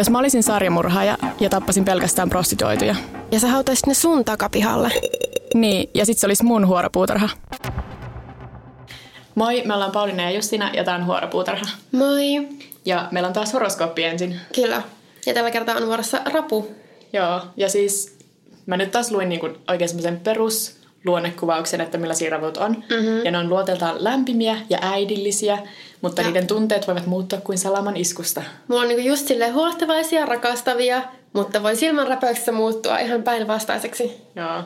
Jos mä olisin sarjamurhaaja ja tappasin pelkästään prostituoituja. Ja sä hautaisit ne sun takapihalle. Niin, ja sit se olisi mun huoropuutarha. Moi, me ollaan Pauliina ja Justina ja tää on Huoropuutarha. Moi. Ja meillä on taas horoskooppi ensin. Kyllä. Ja tällä kertaa on vuorossa rapu. Joo, ja siis mä nyt taas luin niinku oikein semmoisen perus luonnekuvauksen, että millaisia ravut on. Mm-hmm. Ja ne on luoteltaan lämpimiä ja äidillisiä, mutta ja. niiden tunteet voivat muuttua kuin salaman iskusta. Mulla on niinku just silleen huolehtavaisia, rakastavia, mutta voi silmän räpäyksessä muuttua ihan päinvastaiseksi. Joo.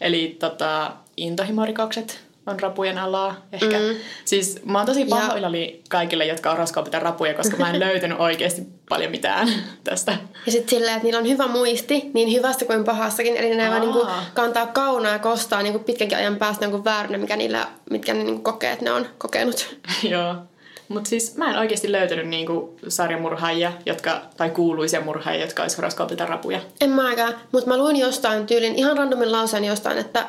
Eli tota, intohimorikokset on rapujen alaa ehkä. Mm. Siis mä oon tosi pahoillani ja... kaikille, jotka on raskaupita rapuja, koska mä en löytänyt oikeasti paljon mitään tästä. Ja sitten silleen, että niillä on hyvä muisti, niin hyvässä kuin pahassakin. Eli ne vaan niinku kantaa kaunaa ja kostaa niinku pitkänkin ajan päästä jonkun vääränä, mikä niillä, mitkä ne niinku kokee, että ne on kokenut. Joo. Mutta siis mä en oikeasti löytänyt niinku sarjamurhaajia, jotka, tai kuuluisia murhaajia, jotka olisi horoskoopilta rapuja. En mäkään, mutta mä luin jostain tyylin, ihan randomin lauseen jostain, että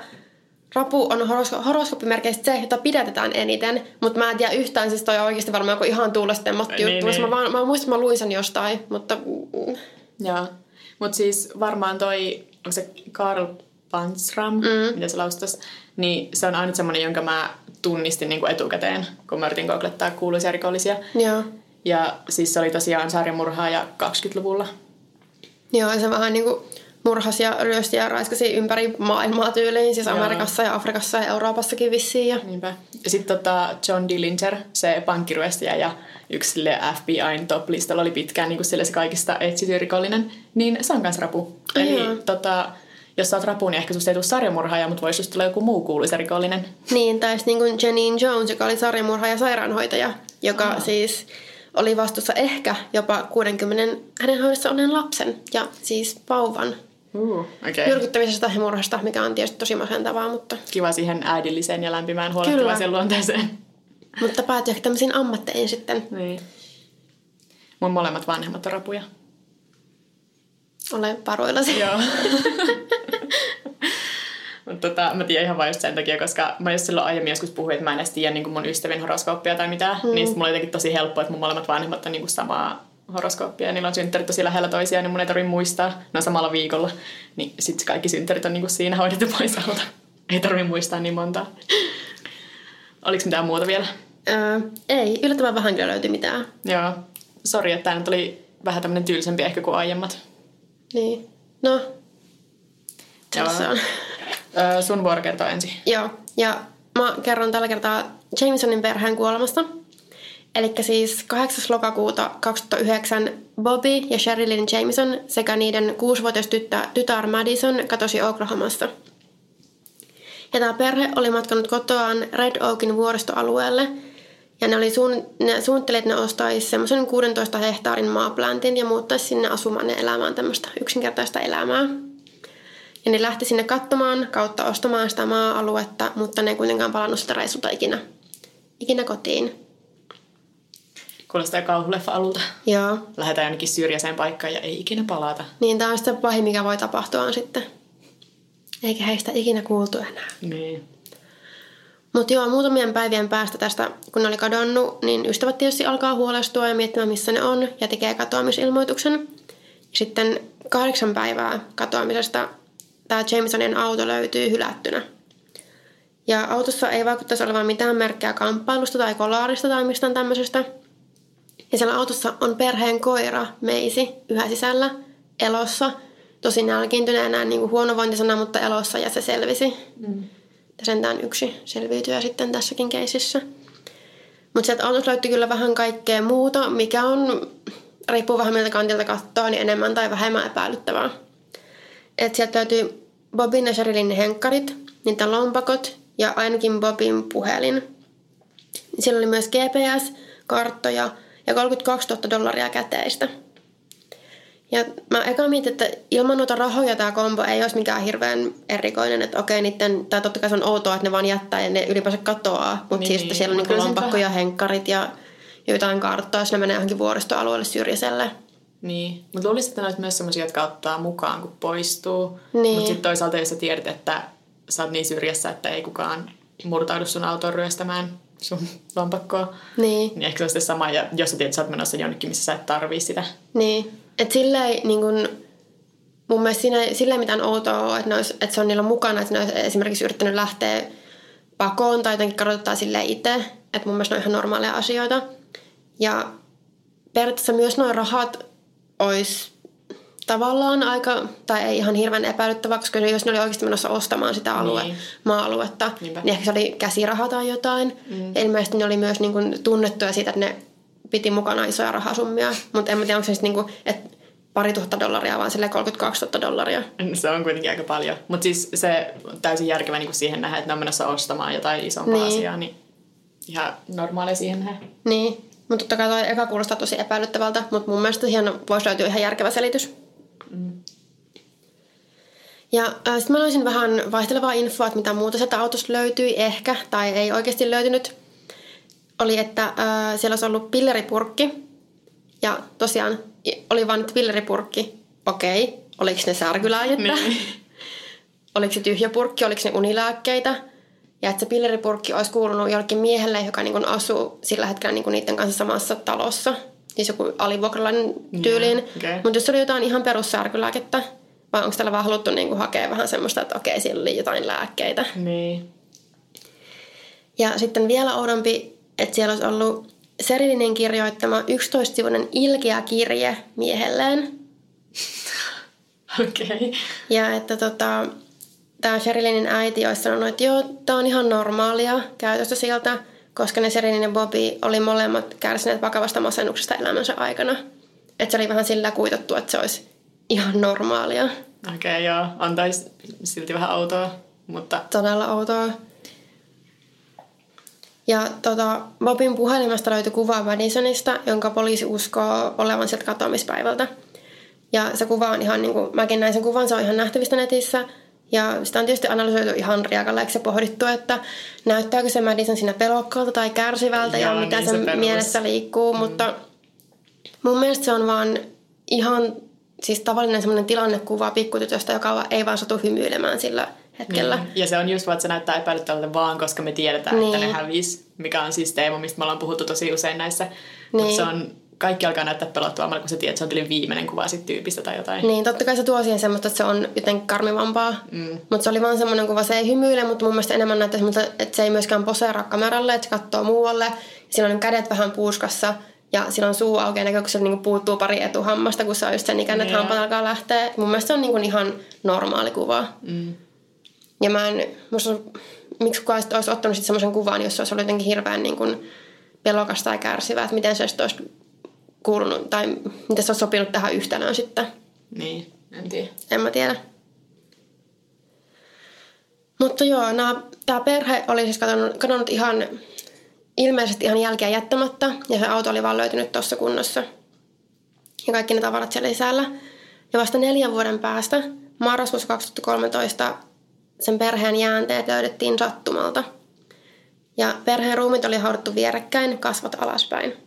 Rapu on horosko- horoskooppimerkeistä se, jota pidätetään eniten, mutta mä en tiedä yhtään, siis toi on oikeasti varmaan joku ihan tuulestemmattu niin, juttu. Niin. Mä, vaan, mä muistan, että mä luin sen jostain, mutta... Joo, mutta siis varmaan toi, onko se Karl Pansram, mm. mitä se laustas, niin se on aina semmoinen, jonka mä tunnistin niin kuin etukäteen, kun mä yritin googlettaa kuuluisia rikollisia. Joo. Ja siis se oli tosiaan sarjamurhaaja 20-luvulla. Joo, se vähän niin kuin murhas ja ryösti ja raiskasi ympäri maailmaa tyyliin, siis Joo. Amerikassa ja Afrikassa ja Euroopassakin vissiin. Ja... Niinpä. Ja sitten tota John Dillinger, se pankkiryöstäjä ja yksi FBIn top-listalla oli pitkään niin sille se kaikista etsitty rikollinen, niin se on kans rapu. Eli Joo. tota, jos sä oot rapu, niin ehkä susta ei tule sarjamurhaaja, mutta voisi tulla joku muu kuuluisa rikollinen. Niin, tai niin kuin Janine Jones, joka oli sarjamurhaaja ja sairaanhoitaja, joka Aha. siis oli vastuussa ehkä jopa 60 hänen hoidossa olleen lapsen ja siis pauvan Uh, okay. Myrkyttämisestä ja murhasta, mikä on tietysti tosi masentavaa, mutta... Kiva siihen äidilliseen ja lämpimään huolehtivaisen luonteeseen. Mutta päätyy ehkä tämmöisiin ammatteihin sitten. Niin. Mun molemmat vanhemmat on rapuja. Olen paroillasi. Joo. Mutta tota, mä tiedän ihan vain just sen takia, koska mä just silloin aiemmin joskus puhuin, että mä en edes tiedä niin mun ystävien horoskooppia tai mitään. Mm. Niin mulla on jotenkin tosi helppo, että mun molemmat vanhemmat on niin samaa horoskooppia ja niillä on synttärit tosi lähellä toisiaan, niin mun ei tarvitse muistaa. Ne on samalla viikolla. Niin sitten kaikki synttärit on niinku siinä hoidettu pois alta. Ei tarvitse muistaa niin montaa. Oliko mitään muuta vielä? Öö, ei, yllättävän vähän kyllä löytyi mitään. Joo. Sori, että tämä nyt oli vähän tämmöinen tylsempi ehkä kuin aiemmat. Niin. No, tässä on. Öö, sun vuoro kertoo ensin. Joo, ja mä kerron tällä kertaa Jamesonin perheen kuolemasta – Eli siis 8. lokakuuta 2009 Bobby ja Sherilyn Jameson sekä niiden kuusivuotias tyttö, tytär Madison katosi Oklahomassa. Ja tämä perhe oli matkanut kotoaan Red Oakin vuoristoalueelle ja ne, oli suun, ne suunnitteli, että ne ostaisi semmoisen 16 hehtaarin maaplantin ja muuttaisi sinne asumaan ja elämään tämmöistä yksinkertaista elämää. Ja ne lähti sinne katsomaan kautta ostamaan sitä maa-aluetta, mutta ne ei kuitenkaan palannut sitä reissulta ikinä, ikinä kotiin. Kuulostaa kauhuleffa-alulta. Joo. Lähdetään jonnekin syrjäiseen paikkaan ja ei ikinä palata. Niin, tämä on sitten pahin, mikä voi tapahtua on sitten. Eikä heistä ikinä kuultu enää. Niin. Mutta joo, muutamien päivien päästä tästä, kun ne oli kadonnut, niin ystävät tietysti alkaa huolestua ja miettimään, missä ne on, ja tekee katoamisilmoituksen. Sitten kahdeksan päivää katoamisesta tämä Jamesonin auto löytyy hylättynä. Ja autossa ei vaikuttaisi olevan mitään merkkejä kamppailusta tai kolaarista tai mistään tämmöisestä – ja siellä autossa on perheen koira, Meisi, yhä sisällä, elossa. Tosi nälkiintyneenä, niin kuin huonovointisena, mutta elossa ja se selvisi. Mm. Ja sentään yksi selviytyy sitten tässäkin keisissä. Mutta sieltä autossa löytyi kyllä vähän kaikkea muuta, mikä on, riippuu vähän miltä kantilta katsoa, niin enemmän tai vähemmän epäilyttävää. Et sieltä löytyy Bobin ja Sherilyn henkkarit, niitä lompakot ja ainakin Bobin puhelin. Siellä oli myös GPS, karttoja – ja 32 000 dollaria käteistä. Ja mä eka mietin, että ilman noita rahoja tämä kombo ei olisi mikään hirveän erikoinen, että okei, niiden, tai totta kai se on outoa, että ne vaan jättää ja ne ylipäänsä katoaa, mutta niin, siis niin. siellä on niin lompakko ja henkkarit ja jotain karttoa, jos ne menee johonkin vuoristoalueelle syrjäiselle. Niin, mutta luulisin, että ne olisi myös sellaisia, jotka ottaa mukaan, kun poistuu. Niin. Mutta sitten toisaalta, jos sä tiedät, että sä oot niin syrjässä, että ei kukaan murtaudu sun auton ryöstämään, sun lompakkoa. Niin. Niin ehkä se on sitten sama, ja jos sä tiedät, että sä oot menossa jonnekin, missä sä et tarvii sitä. Niin. Että silleen niin kun, mun mielestä siinä ei silleen mitään outoa ole, että, ne olisi, että se on niillä mukana, että ne olisi esimerkiksi yrittänyt lähteä pakoon tai jotenkin kadottaa sille itse. Että mun mielestä ne on ihan normaaleja asioita. Ja periaatteessa myös nuo rahat olisi tavallaan aika, tai ei ihan hirveän epäilyttävä, koska jos ne oli oikeasti menossa ostamaan sitä alue, Niin. maa-aluetta, Niinpä. niin ehkä se oli käsiraha tai jotain. Mm. Ilmeisesti ne oli myös niin kuin tunnettuja siitä, että ne piti mukana isoja rahasummia, mutta en mä tiedä, onko se sitten niin kuin, että pari tuhatta dollaria, vaan sille 32 000 dollaria. Se on kuitenkin aika paljon. Mutta siis se on täysin järkevä niin siihen nähdä, että ne on menossa ostamaan jotain isompaa Niin. asiaa, niin ihan normaalia siihen nähdä. Niin, mutta totta kai toi eka kuulostaa tosi epäilyttävältä, mutta mun mielestä siihen voisi löytyä ihan järkevä selitys. Ja äh, sitten mä löysin vähän vaihtelevaa infoa, että mitä muuta sieltä autosta löytyi ehkä, tai ei oikeasti löytynyt. Oli, että äh, siellä olisi ollut pilleripurkki, ja tosiaan oli vain pilleripurkki. Okei, oliko ne särkylääkettä? Niin. oliko se tyhjä purkki, oliko ne unilääkkeitä. Ja että se pilleripurkki olisi kuulunut jollekin miehelle, joka niin kuin asuu sillä hetkellä niin kuin niiden kanssa samassa talossa. Siis joku alivuokralainen tyyliin. Joo, okei. Mutta jos oli jotain ihan perussärkylääkettä, vai onko tällä vaan haluttu niin kuin hakea vähän semmoista, että okei, siellä oli jotain lääkkeitä. Niin. Ja sitten vielä oudompi, että siellä olisi ollut Serilinin kirjoittama 11-sivuinen ilkeä kirje miehelleen. Okei. Okay. Ja että tota, tämä Sherilinin äiti olisi sanonut, että joo, tämä on ihan normaalia käytöstä siltä, koska ne Sherilin ja Bobby oli molemmat kärsineet vakavasta masennuksesta elämänsä aikana. Että se oli vähän sillä kuitattu, että se olisi ihan normaalia. Okei, okay, joo. On tai silti vähän outoa, mutta Todella outoa. Ja tota, Bobin puhelimesta löytyi kuva Madisonista, jonka poliisi uskoo olevan sieltä katoamispäivältä. Ja se kuva on ihan niin kuin, mäkin näin sen kuvan, se on ihan nähtävistä netissä. Ja sitä on tietysti analysoitu ihan riakalleeksi ja pohdittu, että näyttääkö se Madison siinä pelokkaalta tai kärsivältä ja Joo, mitä niin sen se perus. mielessä liikkuu. Mm. Mutta mun mielestä se on vaan ihan siis tavallinen semmoinen tilannekuva pikkutytöstä, joka ei vaan satu hymyilemään sillä hetkellä. Niin. Ja se on just vaan, että se näyttää epäilyttävältä vaan, koska me tiedetään, niin. että Niin. ne hävis, mikä on siis teema, mistä me ollaan puhuttu tosi usein näissä. Niin. Niin. Mutta se on, kaikki alkaa näyttää pelottavammalta, kun sä tiedät, että se on viimeinen kuva sit tyypistä tai jotain. Niin, totta kai se tuo siihen semmoista, että se on jotenkin karmivampaa. Mm. Mutta se oli vaan semmoinen kuva, se ei hymyile, mutta mun mielestä enemmän näyttää semmoista, että se ei myöskään poseeraa kameralle, että se katsoo muualle. Sillä on kädet vähän puuskassa ja sillä on suu auki ja näkyy, kun se niinku puuttuu pari etuhammasta, kun se on just sen ikäinen, että hampaat alkaa lähteä. Mun mielestä se on niinku ihan normaali kuva. Mm. Ja mä en, musta, miksi kukaan olisi ottanut semmoisen kuvan, jos se olisi ollut jotenkin hirveän niin kuin pelokas tai kärsivä, että miten se olisi kuulunut, tai miten se olisi sopinut tähän yhtälöön sitten. Niin, en tiedä. En mä tiedä. Mutta joo, tämä perhe oli siis kadonnut, kadonnut ihan ilmeisesti ihan jälkeä jättämättä ja se auto oli vaan löytynyt tuossa kunnossa. Ja kaikki ne tavarat siellä sisällä. Ja vasta neljän vuoden päästä, marraskuussa 2013, sen perheen jäänteet löydettiin sattumalta. Ja perheen ruumit oli haudattu vierekkäin, kasvot alaspäin.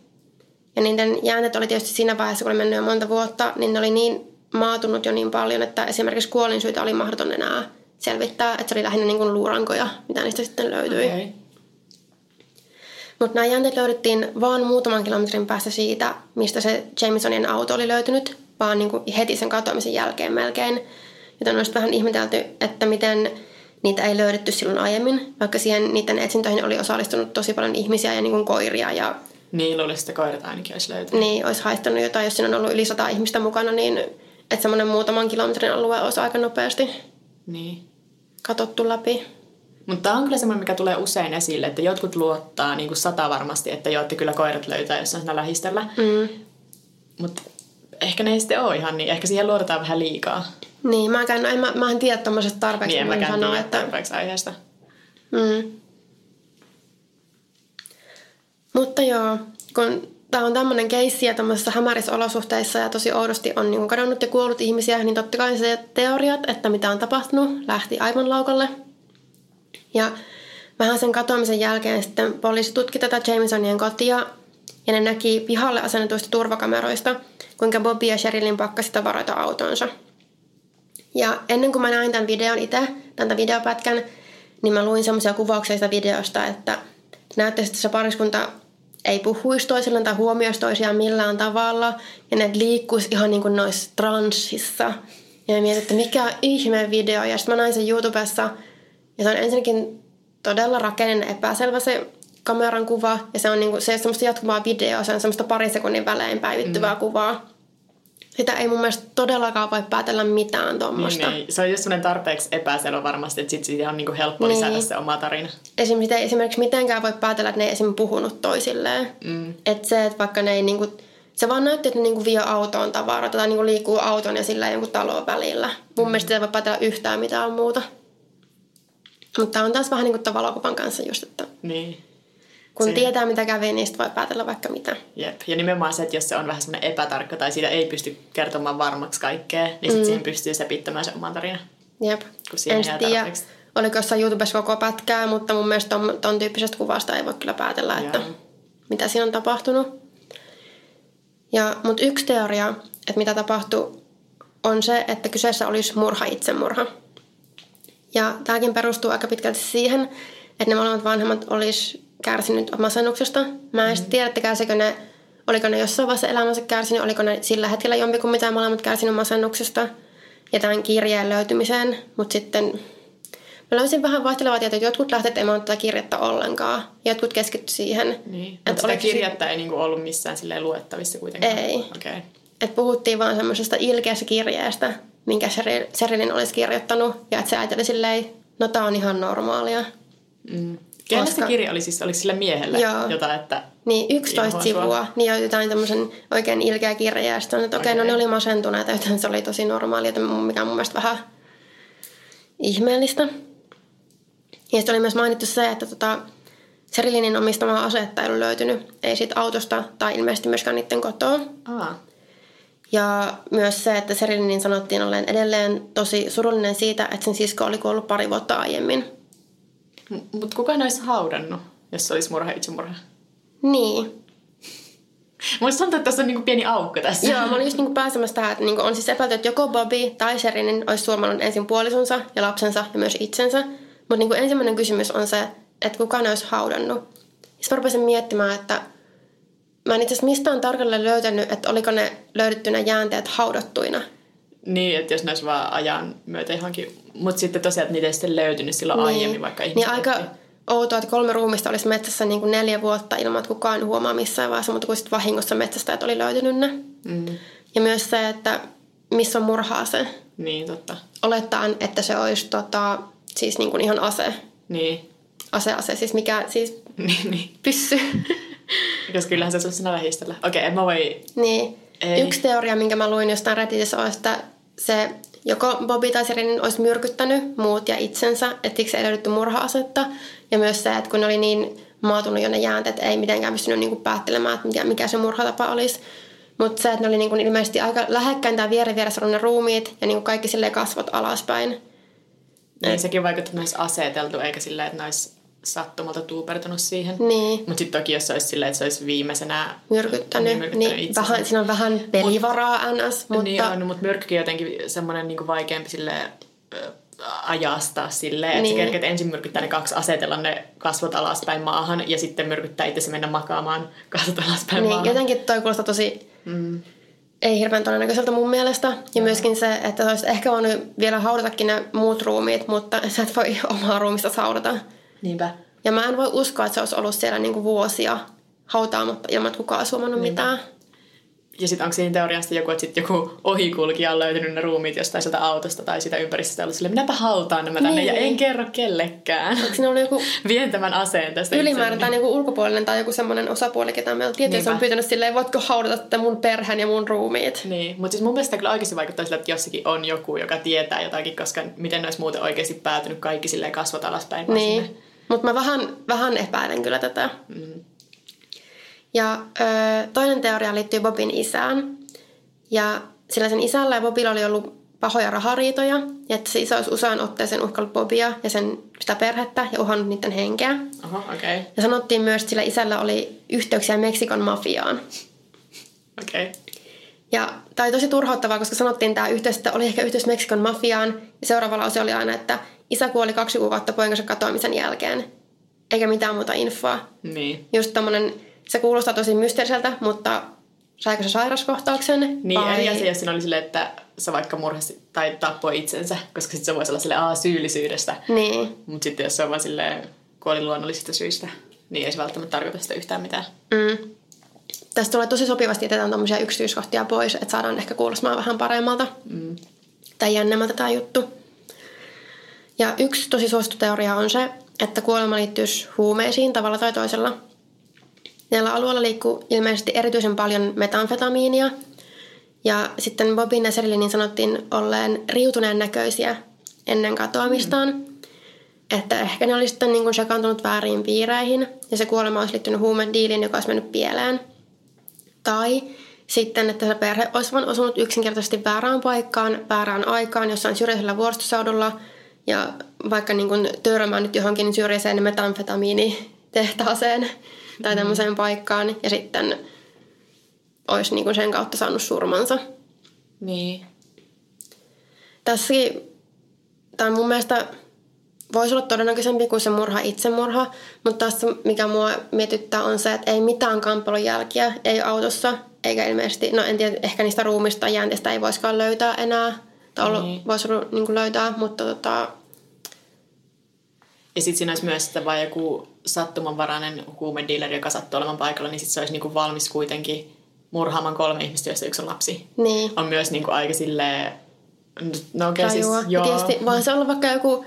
Ja niiden jäänteet oli tietysti siinä vaiheessa, kun oli mennyt jo monta vuotta, niin ne oli niin maatunut jo niin paljon, että esimerkiksi kuolinsyitä oli mahdoton enää selvittää. Että se oli lähinnä niin kuin luurankoja, mitä niistä sitten löytyi. Okay. Mutta nämä jänteet löydettiin vaan muutaman kilometrin päästä siitä, mistä se Jamesonin auto oli löytynyt, vaan niin kuin heti sen katoamisen jälkeen melkein. Joten on sitten vähän ihmetelty, että miten niitä ei löydetty silloin aiemmin, vaikka siihen niiden etsintöihin oli osallistunut tosi paljon ihmisiä ja niin kuin koiria ja Niin, luulisin, että koirat ainakin olisi löytynyt. niin olisi haittanut jotain, jos siinä on ollut yli sata ihmistä mukana, niin että semmoinen muutaman kilometrin alue olisi aika nopeasti Niin. katottu läpi. Mutta tämä on kyllä semmoinen, mikä tulee usein esille, että jotkut luottaa niin kuin sata varmasti, että joo, että kyllä koirat löytää jossain siinä lähistöllä. Mm. Mutta ehkä ne ei sitten ole ihan niin. Ehkä siihen luotetaan vähän liikaa. Niin, mä, en, en, mä, mä en tiedä tuommoisesta tarpeeksi, Niin en mäkään sanoa, tiedä että tarpeeksi aiheesta. Mm. Mutta joo, kun tämä on tämmöinen keissi ja tämmöisissä hämärissä olosuhteissa ja tosi oudosti on niin kadonnut ja kuollut ihmisiä, niin totta kai se teoriat, että mitä on tapahtunut, lähti aivan laukalle. Ja vähän sen katoamisen jälkeen sitten poliisi tutki tätä Jamesonien kotia ja ne näki pihalle asennetuista turvakameroista, kuinka Bobby ja Sherilyn pakkasi tavaroita autonsa. Ja ennen kuin mä näin tämän videon itse, tämän videopätkän, niin mä luin semmoisia kuvauksia sitä videosta, että näyttäisi, että se pariskunta ei puhuisi toisilleen tai huomioisi toisiaan millään tavalla. Ja ne liikkuisi ihan niin kuin noissa transsissa. Ja mietin, että mikä ihme video. Ja sitten mä näin sen YouTubessa. Ja se on ensinnäkin todella rakenninen epäselvä se kameran kuva. Ja se on niinku, se ei ole semmoista jatkuvaa videoa, se on semmoista pari sekunnin välein päivittyvää mm. kuvaa. Sitä ei mun mielestä todellakaan voi päätellä mitään tuommoista. Niin, niin. Se on just sellainen tarpeeksi epäselvä varmasti, että sitten siitä on niinku helppo niin. lisätä se oma tarina. Esimerkiksi, ei esimerkiksi mitenkään voi päätellä, että ne ei esimerkiksi puhunut toisilleen. Mm. Että se, että vaikka ne ei niinku, se vaan näytti, että ne niinku vie autoon tavaraa tai niinku liikkuu auton ja sillä jonkun talon välillä. Mun mm. mielestä ei voi päätellä yhtään mitään muuta. Mutta on taas vähän niin kuin valokuvan kanssa just, että Niin. Kun Se- tietää mitä kävi, niin voi päätellä vaikka mitä. Jep. Ja nimenomaan se, että jos se on vähän semmoinen epätarkka tai siitä ei pysty kertomaan varmaksi kaikkea, niin sit siihen pystyy sepittämään se oman tarinan. Jep. Kun siihen En tiedä, oliko jossain YouTubessa koko pätkää, mutta mun mielestä ton, ton tyyppisestä kuvasta ei voi kyllä päätellä, että Joo. mitä siinä on tapahtunut. Ja, mutta yksi teoria, että mitä tapahtui, on se, että kyseessä olisi murha itsemurha. Ja tämäkin perustuu aika pitkälti siihen, että ne molemmat vanhemmat olisi kärsinyt masennuksesta. Mä en mm. tiedä, että kärsikö ne, oliko ne jossain vaiheessa elämänsä kärsinyt, oliko ne sillä hetkellä jompikumpi tai molemmat kärsinyt masennuksesta ja tämän kirjeen löytymiseen. Mutta sitten mä löysin vähän vaihtelevaa tietoa, että jotkut lähteet ei tätä kirjettä ollenkaan. Jotkut keskitty siihen. Niin. että sitä kirjettä ei niinku ollut missään silleen luettavissa kuitenkaan. Ei. Okay. että puhuttiin vaan semmoisesta ilkeästä kirjeestä, minkä Sherilyn olisi kirjoittanut. Ja että se oli silleen, no tää on ihan normaalia. Mm. Kenelle Koska- se kirja oli siis? Oliko sillä miehellä Joo. jotain, että... Niin, 11 Inhoa sua. sivua. Niin jotain tämmöisen oikein ilkeä kirja. Ja sitten on, että okei, okay, no Okei. ne oli masentuneita, joten se oli tosi normaalia, mikä on mun mielestä vähän ihmeellistä. Ja sitten oli myös mainittu se, että tota, Serilynin omistamaa asetta ei ollut löytynyt. Ei siitä autosta tai ilmeisesti myöskään niiden kotoa. Aa. Ja myös se, että Serilynin sanottiin olleen edelleen tosi surullinen siitä, että sen sisko oli kuollut pari vuotta aiemmin. Mutta kuka ne olisi haudannut, jos se olisi murha itsemurha? Niin. Musta tuntuu, että tässä on niinku pieni aukko tässä. Joo, mä olin just niinku pääsemässä tähän, että niinku on siis epäilty, että joko Bobby tai Sherinin olisi surmannut ensin puolisonsa ja lapsensa ja myös itsensä. Mutta niinku ensimmäinen kysymys on se, että kuka ne olisi haudannut. Sitten mä rupesin miettimään, että mä en itse asiassa mistään tarkalleen löytänyt, että oliko ne löydetty ne jäänteet haudattuina. Niin, että jos ne olisi vaan ajan myötä johonkin. Mutta sitten tosiaan, että niitä ei sitten löytynyt silloin aiemmin, vaikka ihmiset Niin aika outoa, että kolme ruumista olisi metsässä niin kuin neljä vuotta ilman, että kukaan huomaa missään vaiheessa, mutta kun sitten vahingossa metsästäjät oli löytynyt ne. Mm. Ja myös se, että missä on murhaa se. Niin, totta. Olettaen, että se olisi tota, siis niin kuin ihan ase. Niin. Ase, ase, siis mikä, siis niin, niin. pyssy. Koska kyllähän se on siinä vähistellä. Okei, en mä voi... niin. Ei. Yksi teoria, minkä mä luin jostain Redditissä, on, että se joko Bobby tai Serinin olisi myrkyttänyt muut ja itsensä, että siksi ei löydetty murha-asetta. Ja myös se, että kun ne oli niin maatunut jo ne jäänteet, ei mitenkään pystynyt niinku päättelemään, että mikä, mikä se murhatapa olisi. Mutta se, että ne oli niinku ilmeisesti aika lähekkäin tai vieren vieressä ne ruumiit ja niinku kaikki silleen kasvot alaspäin. Niin, sekin vaikuttaa, että olisi aseteltu, eikä sillä, että ne olisi sattumalta tuupertunut siihen. Niin. Mutta sitten toki, jos se olisi silleen, että se olisi viimeisenä myrkyttänyt, niin, niin, myrkyttänyt niin vähän, siinä on vähän pelivaraa ns, mutta Niin on, mutta myrkkykin on jotenkin semmoinen niinku vaikeampi sille ajastaa silleen, että niin. Niin. sä kerkeet ensin myrkyttää ne kaksi, asetella ne kasvot alaspäin maahan ja sitten myrkyttää itse mennä makaamaan kasvot alaspäin niin, maahan. jotenkin toi kuulostaa tosi Mm. ei hirveän todennäköiseltä mun mielestä. Ja myöskin se, että sä olisit ehkä voinut vielä haudatakin ne muut ruumiit, mutta sä et voi omaa ruumista haudata. Niinpä. Ja mä en voi uskoa, että se olisi ollut siellä niinku vuosia hautaamatta ilman, että kukaan olisi huomannut mitään. Ja sitten onko siinä teoriasta joku, että sitten joku ohikulkija on löytynyt ne ruumiit jostain sieltä autosta tai sitä ympäristöstä ollut silleen, minäpä hautaan nämä tänne Niin. ja en kerro kellekään. Onko siinä ollut joku Vien tämän aseen tästä ylimääräinen tai itselleni. niinku ulkopuolinen tai joku semmoinen osapuoli, ketä me oltiin tietysti, on Niinpä. pyytänyt silleen, voitko haudata tätä mun perheen ja mun ruumiit. Niin, mutta siis mun mielestä kyllä oikeasti vaikuttaa sille, että jossakin on joku, joka tietää jotakin, koska miten ne olisi muuten oikeasti päätynyt kaikki silleen kasvot alaspäin. vaan sinne. Mutta mä vähän, vähän epäilen kyllä tätä. Mm. Ja ö, toinen teoria liittyy Bobin isään. Ja sillä sen isällä ja Bobilla oli ollut pahoja rahariitoja. Ja että se isä olisi usein otteeseen uhkaillut Bobia ja sen, sitä perhettä ja uhannut niiden henkeä. Okei. Okay. Ja sanottiin myös, että sillä isällä oli yhteyksiä Meksikon mafiaan. Okei. Okay. Ja tämä oli tosi turhauttavaa, koska sanottiin tämä yhteys, että oli ehkä yhteys Meksikon mafiaan. Ja seuraava lause oli aina, että isä kuoli kaksi kuukautta poikansa katoamisen jälkeen. eikä mitään muuta infoa. Niin. Just tommonen, se kuulostaa tosi mysteeriseltä, mutta saiko se sairaskohtauksen? Niin, vai... eri asia, jos siinä oli silleen, että se vaikka murhasi tai tappoi itsensä, koska sitten se voisi olla silleen, aa, syyllisyydestä. Niin. Mutta sitten jos se on vaan silleen, kuoli luonnollisista syistä, niin ei se välttämättä tarkoita sitä yhtään mitään. Mm. Tästä tulee tosi sopivasti, jätetään tämmöisiä yksityiskohtia pois, että saadaan ehkä kuulostamaan vähän paremmalta. Mm. Tai jännemmältä tämä juttu. Ja yksi tosi suosittu teoria on se, että kuolema liittyisi huumeisiin tavalla tai toisella. Näillä alueilla liikkuu ilmeisesti erityisen paljon metamfetamiinia. Ja sitten Bobin ja Serilinin sanottiin olleen riutuneen näköisiä ennen katoamistaan. Mm. Että ehkä ne oli sitten niin kuin sekaantunut väärin piireihin ja se kuolema olisi liittynyt huumediiliin, joka olisi mennyt pieleen. Tai sitten, että se perhe olisi vain osunut yksinkertaisesti väärään paikkaan, väärään aikaan, jossain syrjäisellä vuoristoseudulla ja vaikka niin kuin törmännyt johonkin syrjäiseen metamfetamiinitehtaaseen tai mm. tämmöiseen paikkaan ja sitten olisi niin sen kautta saanut surmansa. Niin. Tässäkin, tämä mun mielestä voisi olla todennäköisempi kuin se murha itsemurha, mutta tässä mikä mua mietittää on se, että ei mitään kampelun jälkiä, ei autossa, eikä ilmeisesti, no en tiedä, ehkä niistä ruumista tai jänteistä ei voisikaan löytää enää, tai ollut, niin. voisi niin löytää, mutta tota... Ja sitten siinä olisi myös että vain joku sattumanvarainen huumedealer, joka sattuu olemaan paikalla, niin sitten se olisi niin kuin valmis kuitenkin murhaamaan kolme ihmistä, joista yksi on lapsi. Niin. On myös niin kuin aika silleen, no okei okay, siis joo. Tietysti vaan se olla vaikka joku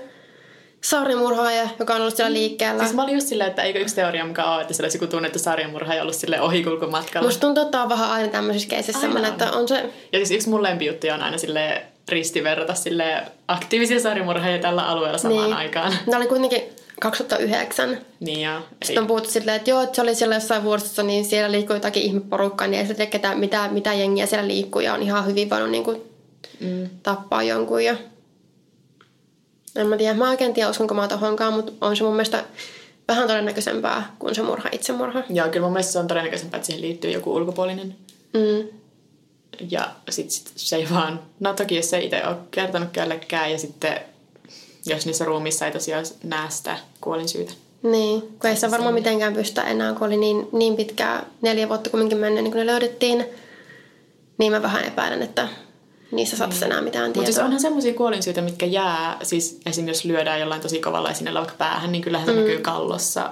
sarjamurhaaja, joka on ollut siellä liikkeellä. Siis mä olin just silleen, että eikö yksi teoria mukaan ole, että siellä olisi joku tunnettu sarjamurhaaja ollut sille ohikulkumatkalla. Musta tuntuu, että on vähän aina tämmöisissä keisissä semmoinen, että on se... Ja siis yksi mun lempijuttu on aina sille ristiverrata sille aktiivisia sarjamurhaajia tällä alueella samaan niin. aikaan. Nämä oli kuitenkin 2009. Niin joo. Sitten on puhuttu silleen, että joo, että se oli siellä jossain vuoristossa, niin siellä liikkuu jotakin ihmeporukkaa, niin ei se tiedä, mitä, mitä jengiä siellä liikkuu ja on ihan hyvin voinut niin kuin, mm. tappaa jonkun. Ja en mä tiedä, mä oikein tiedä uskonko mä tohonkaan, mutta on se mun mielestä vähän todennäköisempää kuin se murha, itsemurha. Joo, kyllä mun mielestä se on todennäköisempää, että siihen liittyy joku ulkopuolinen. Mm. Ja sit, sit se ei vaan, no toki jos se itse ole kertonut kellekään ja sitten jos niissä ruumissa ei tosiaan näe sitä kuolinsyytä. Niin, kun ei se varmaan mitenkään pystytä enää, kun oli niin, niin pitkää neljä vuotta kumminkin mennyt, niin kun ne löydettiin. Niin mä vähän epäilen, että niissä saataisiin enää mitään tietoa. Mutta siis onhan semmoisia kuolinsyitä, mitkä jää, siis esimerkiksi jos lyödään jollain tosi kovalla esineellä vaikka päähän, niin kyllähän se mm. näkyy kallossa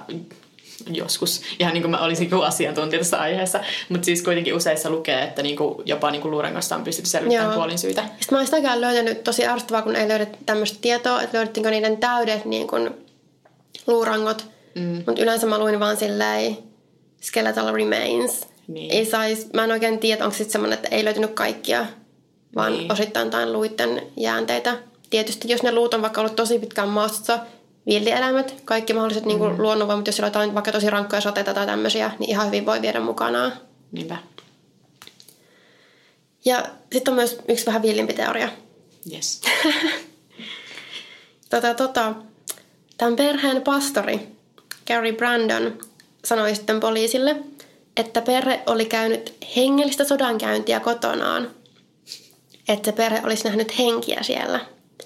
joskus. Ihan niin kuin mä olisin asiantuntija tässä aiheessa. Mutta siis kuitenkin useissa lukee, että niinku, jopa niinku luurangosta on pystytty selvittämään kuolinsyitä. Sitten mä oon sitäkään löytänyt tosi arvostavaa, kun ei löydä tämmöistä tietoa, että löydettiinkö niiden täydet niin kuin luurangot. Mm. Mutta yleensä mä luin vaan silleen skeletal remains. Niin. Ei sais, mä en oikein tiedä, onko sitten semmoinen, että ei löytynyt kaikkia vaan niin. osittain tain luitten jäänteitä. Tietysti jos ne luut on vaikka ollut tosi pitkään maastossa, villieläimet, kaikki mahdolliset niin mm. luonnonvoimat, jos siellä on jotain, vaikka tosi rankkoja sateita tai tämmöisiä, niin ihan hyvin voi viedä mukanaan. Niinpä. Ja sitten on myös yksi vähän villimpi teoria. Yes. tota, tota, tämän perheen pastori, Gary Brandon, sanoi sitten poliisille, että perhe oli käynyt hengellistä sodankäyntiä kotonaan – että se perhe olisi nähnyt henkiä siellä.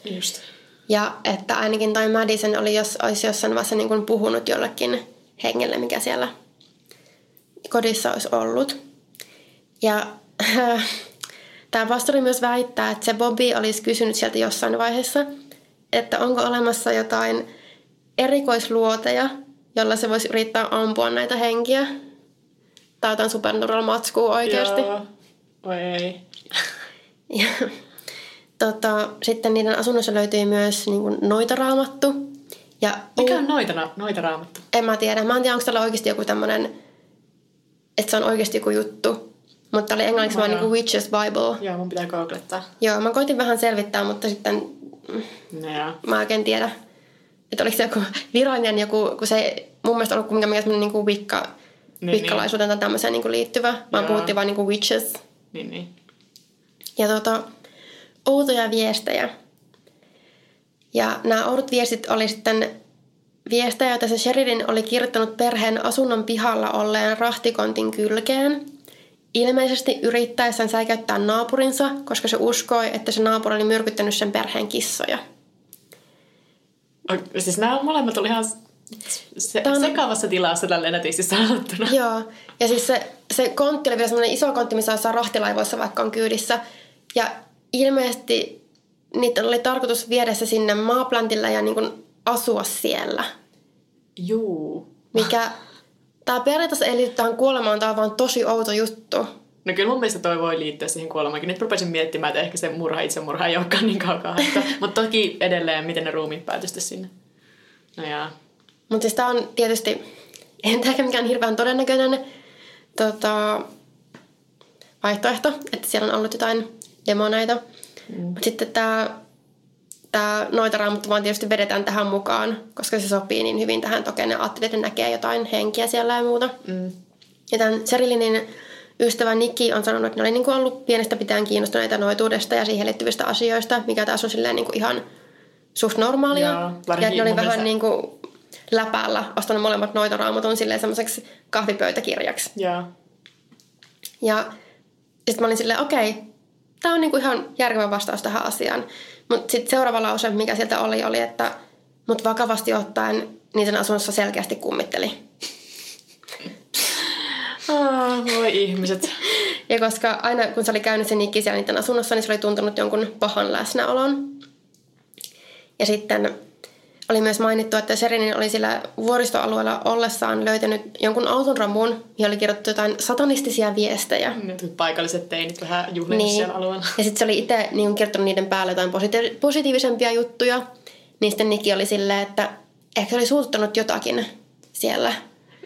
Just. Ja että ainakin toi Madison oli, jos, olisi jossain vaiheessa niin kuin puhunut jollekin hengelle, mikä siellä kodissa olisi ollut. Ja tämä pastori myös väittää, että se Bobby olisi kysynyt sieltä jossain vaiheessa, että onko olemassa jotain erikoisluoteja, jolla se voisi yrittää ampua näitä henkiä. Tai jotain supernatural matskua oikeasti. Joo. Oi ei. Ja, tota, sitten niiden asunnossa löytyi myös niin kuin, noitaraamattu. Ja, Mikä on noita, noita raamattu? En mä tiedä. Mä en tiedä, onko täällä oikeasti joku tämmöinen, että se on oikeasti joku juttu. Mutta oli englanniksi vaan niin Witch's Bible. Joo, mun pitää googlettaa. Joo, mä koitin vähän selvittää, mutta sitten no, joo. mä oikein tiedä, että oliko se joku virallinen joku, kun se mun mielestä ollut kuitenkin mikään niin kuin vikka, niin, vikkalaisuuteen niin. tai tämmöiseen niin kuin liittyvä, vaan puhuttiin vaan niin kuin witches. Niin, niin. Ja tota, outoja viestejä. Ja nämä oudot viestit oli sitten viestejä, joita se Sheridan oli kirjoittanut perheen asunnon pihalla olleen rahtikontin kylkeen. Ilmeisesti yrittäessään säikäyttää naapurinsa, koska se uskoi, että se naapuri oli myrkyttänyt sen perheen kissoja. Siis nämä molemmat oli ihan Se, on... Sekavassa tilassa tällä netisti sanottuna. Joo, ja siis se, se kontti oli vielä semmoinen iso kontti, missä saa rahtilaivoissa vaikka on kyydissä. Ja ilmeisesti niitä oli tarkoitus viedä se sinne maaplantille ja niin kuin asua siellä. Juu. Mikä, tämä periaatteessa ei liity tähän kuolemaan, tämä on vaan tosi outo juttu. No kyllä mun mielestä toi voi liittyä siihen kuolemaankin. Nyt rupesin miettimään, että ehkä se murha itsemurha ei olekaan niin kaukaa. Mutta toki edelleen, miten ne ruumiit päätystä sinne. No jaa. Mutta siis tää on tietysti, en tämä mikään hirveän todennäköinen tota, vaihtoehto, että siellä on ollut jotain demoneita. Mm. Mutta sitten tämä tää noita raamuttu vaan tietysti vedetään tähän mukaan, koska se sopii niin hyvin tähän toki ne ajattelee, että näkee jotain henkiä siellä ja muuta. Mm. Ja tämän Serilinin ystävä Nikki on sanonut, että ne oli niin kuin ollut pienestä pitäen kiinnostuneita noituudesta ja siihen liittyvistä asioista, mikä taas on silleen niin kuin ihan suht normaalia. Joo, ja ne oli vähän niin kuin läpäällä ostanut molemmat noitoraamatun silleen semmoiseksi kahvipöytäkirjaksi. Joo. Ja sitten mä olin silleen, okei, okay, tämä on niinku ihan järkevä vastaus tähän asiaan. Mutta sitten seuraava lause, mikä sieltä oli, oli, että mut vakavasti ottaen niiden asunnossa selkeästi kummitteli. Ah, voi ihmiset. ja koska aina kun se oli käynyt se Nikki siellä niiden asunnossa, niin se oli tuntunut jonkun pahan läsnäolon. Ja sitten oli myös mainittu, että Serinin oli sillä vuoristoalueella ollessaan löytänyt jonkun auton ramuun, johon oli kirjoittu jotain satanistisia viestejä. Nyt paikalliset teinit vähän juhlinnut niin. siellä alueella. Ja sitten se oli itse niin kirjoittanut niiden päälle jotain positi- positiivisempia juttuja. Niin sitten Nikki oli silleen, että ehkä se oli suututtanut jotakin siellä.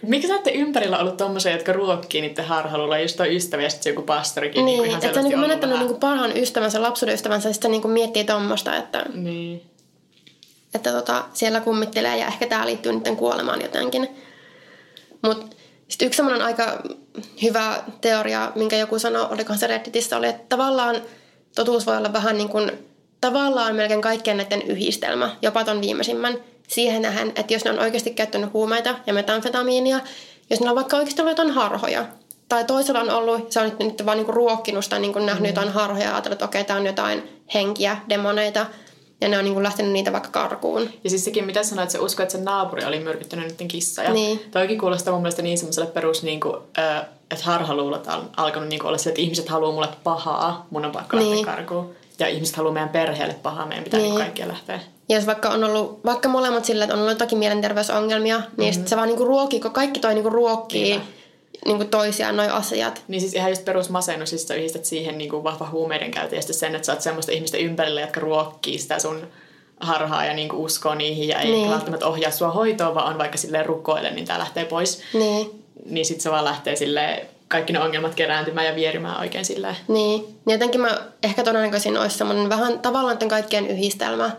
Miksi sä olette ympärillä ollut tommosia, jotka ruokkii niiden harhalulla, just toi ystävä ja sitten joku pastorikin? Niin, niin että se on niin menettänyt niin parhaan ystävänsä, lapsuuden ystävänsä, ja sitten niin miettii tommosta, että... Niin että tota, siellä kummittelee ja ehkä tämä liittyy niiden kuolemaan jotenkin. Mutta sitten yksi semmoinen aika hyvä teoria, minkä joku sanoi, olikohan se Redditissä, oli, että tavallaan totuus voi olla vähän niin kuin, tavallaan melkein kaikkien näiden yhdistelmä, jopa ton viimeisimmän, siihen nähden, että jos ne on oikeasti käyttänyt huumeita ja metamfetamiinia, jos ne on vaikka oikeasti ollut jotain harhoja, tai toisella on ollut, se on nyt, nyt vaan niinku ruokkinut sitä, niinku nähnyt mm. jotain harhoja ja ajatellut, että okei, okay, tämä on jotain henkiä, demoneita, ja ne on niin lähtenyt niitä vaikka karkuun. Ja siis sekin, mitä sanoit, että se usko, että se naapuri oli myrkyttänyt niiden kissoja. Niin. Toikin kuulostaa mun mielestä niin semmoiselle perus, niin kuin, että harhaluulot on alkanut niin kuin olla se, että ihmiset haluaa mulle pahaa, mun on pakko niin. lähteä karkuun. Ja ihmiset haluaa meidän perheelle pahaa, meidän pitää niin. kaikkia lähteä. Ja jos vaikka on ollut, vaikka molemmat sillä, että on ollut jotakin mielenterveysongelmia, niin mm-hmm. se vaan niinku ruokkii, kun kaikki toi niinku ruokkii niin kuin toisiaan noi asiat. Niin siis ihan just perus masennus, siis yhdistät siihen niin kuin vahva huumeiden käytö ja sen, että sä oot semmoista ihmistä ympärillä, jotka ruokkii sitä sun harhaa ja niin uskoo niihin ja ei niin. välttämättä ohjaa sua hoitoon, vaan on vaikka silleen rukoille, niin tää lähtee pois. Niin. Niin sit se vaan lähtee silleen kaikki ne ongelmat kerääntymään ja vierimään oikein silleen. Niin. niin jotenkin mä ehkä todennäköisin olisi semmoinen vähän tavallaan tämän kaikkien yhdistelmä.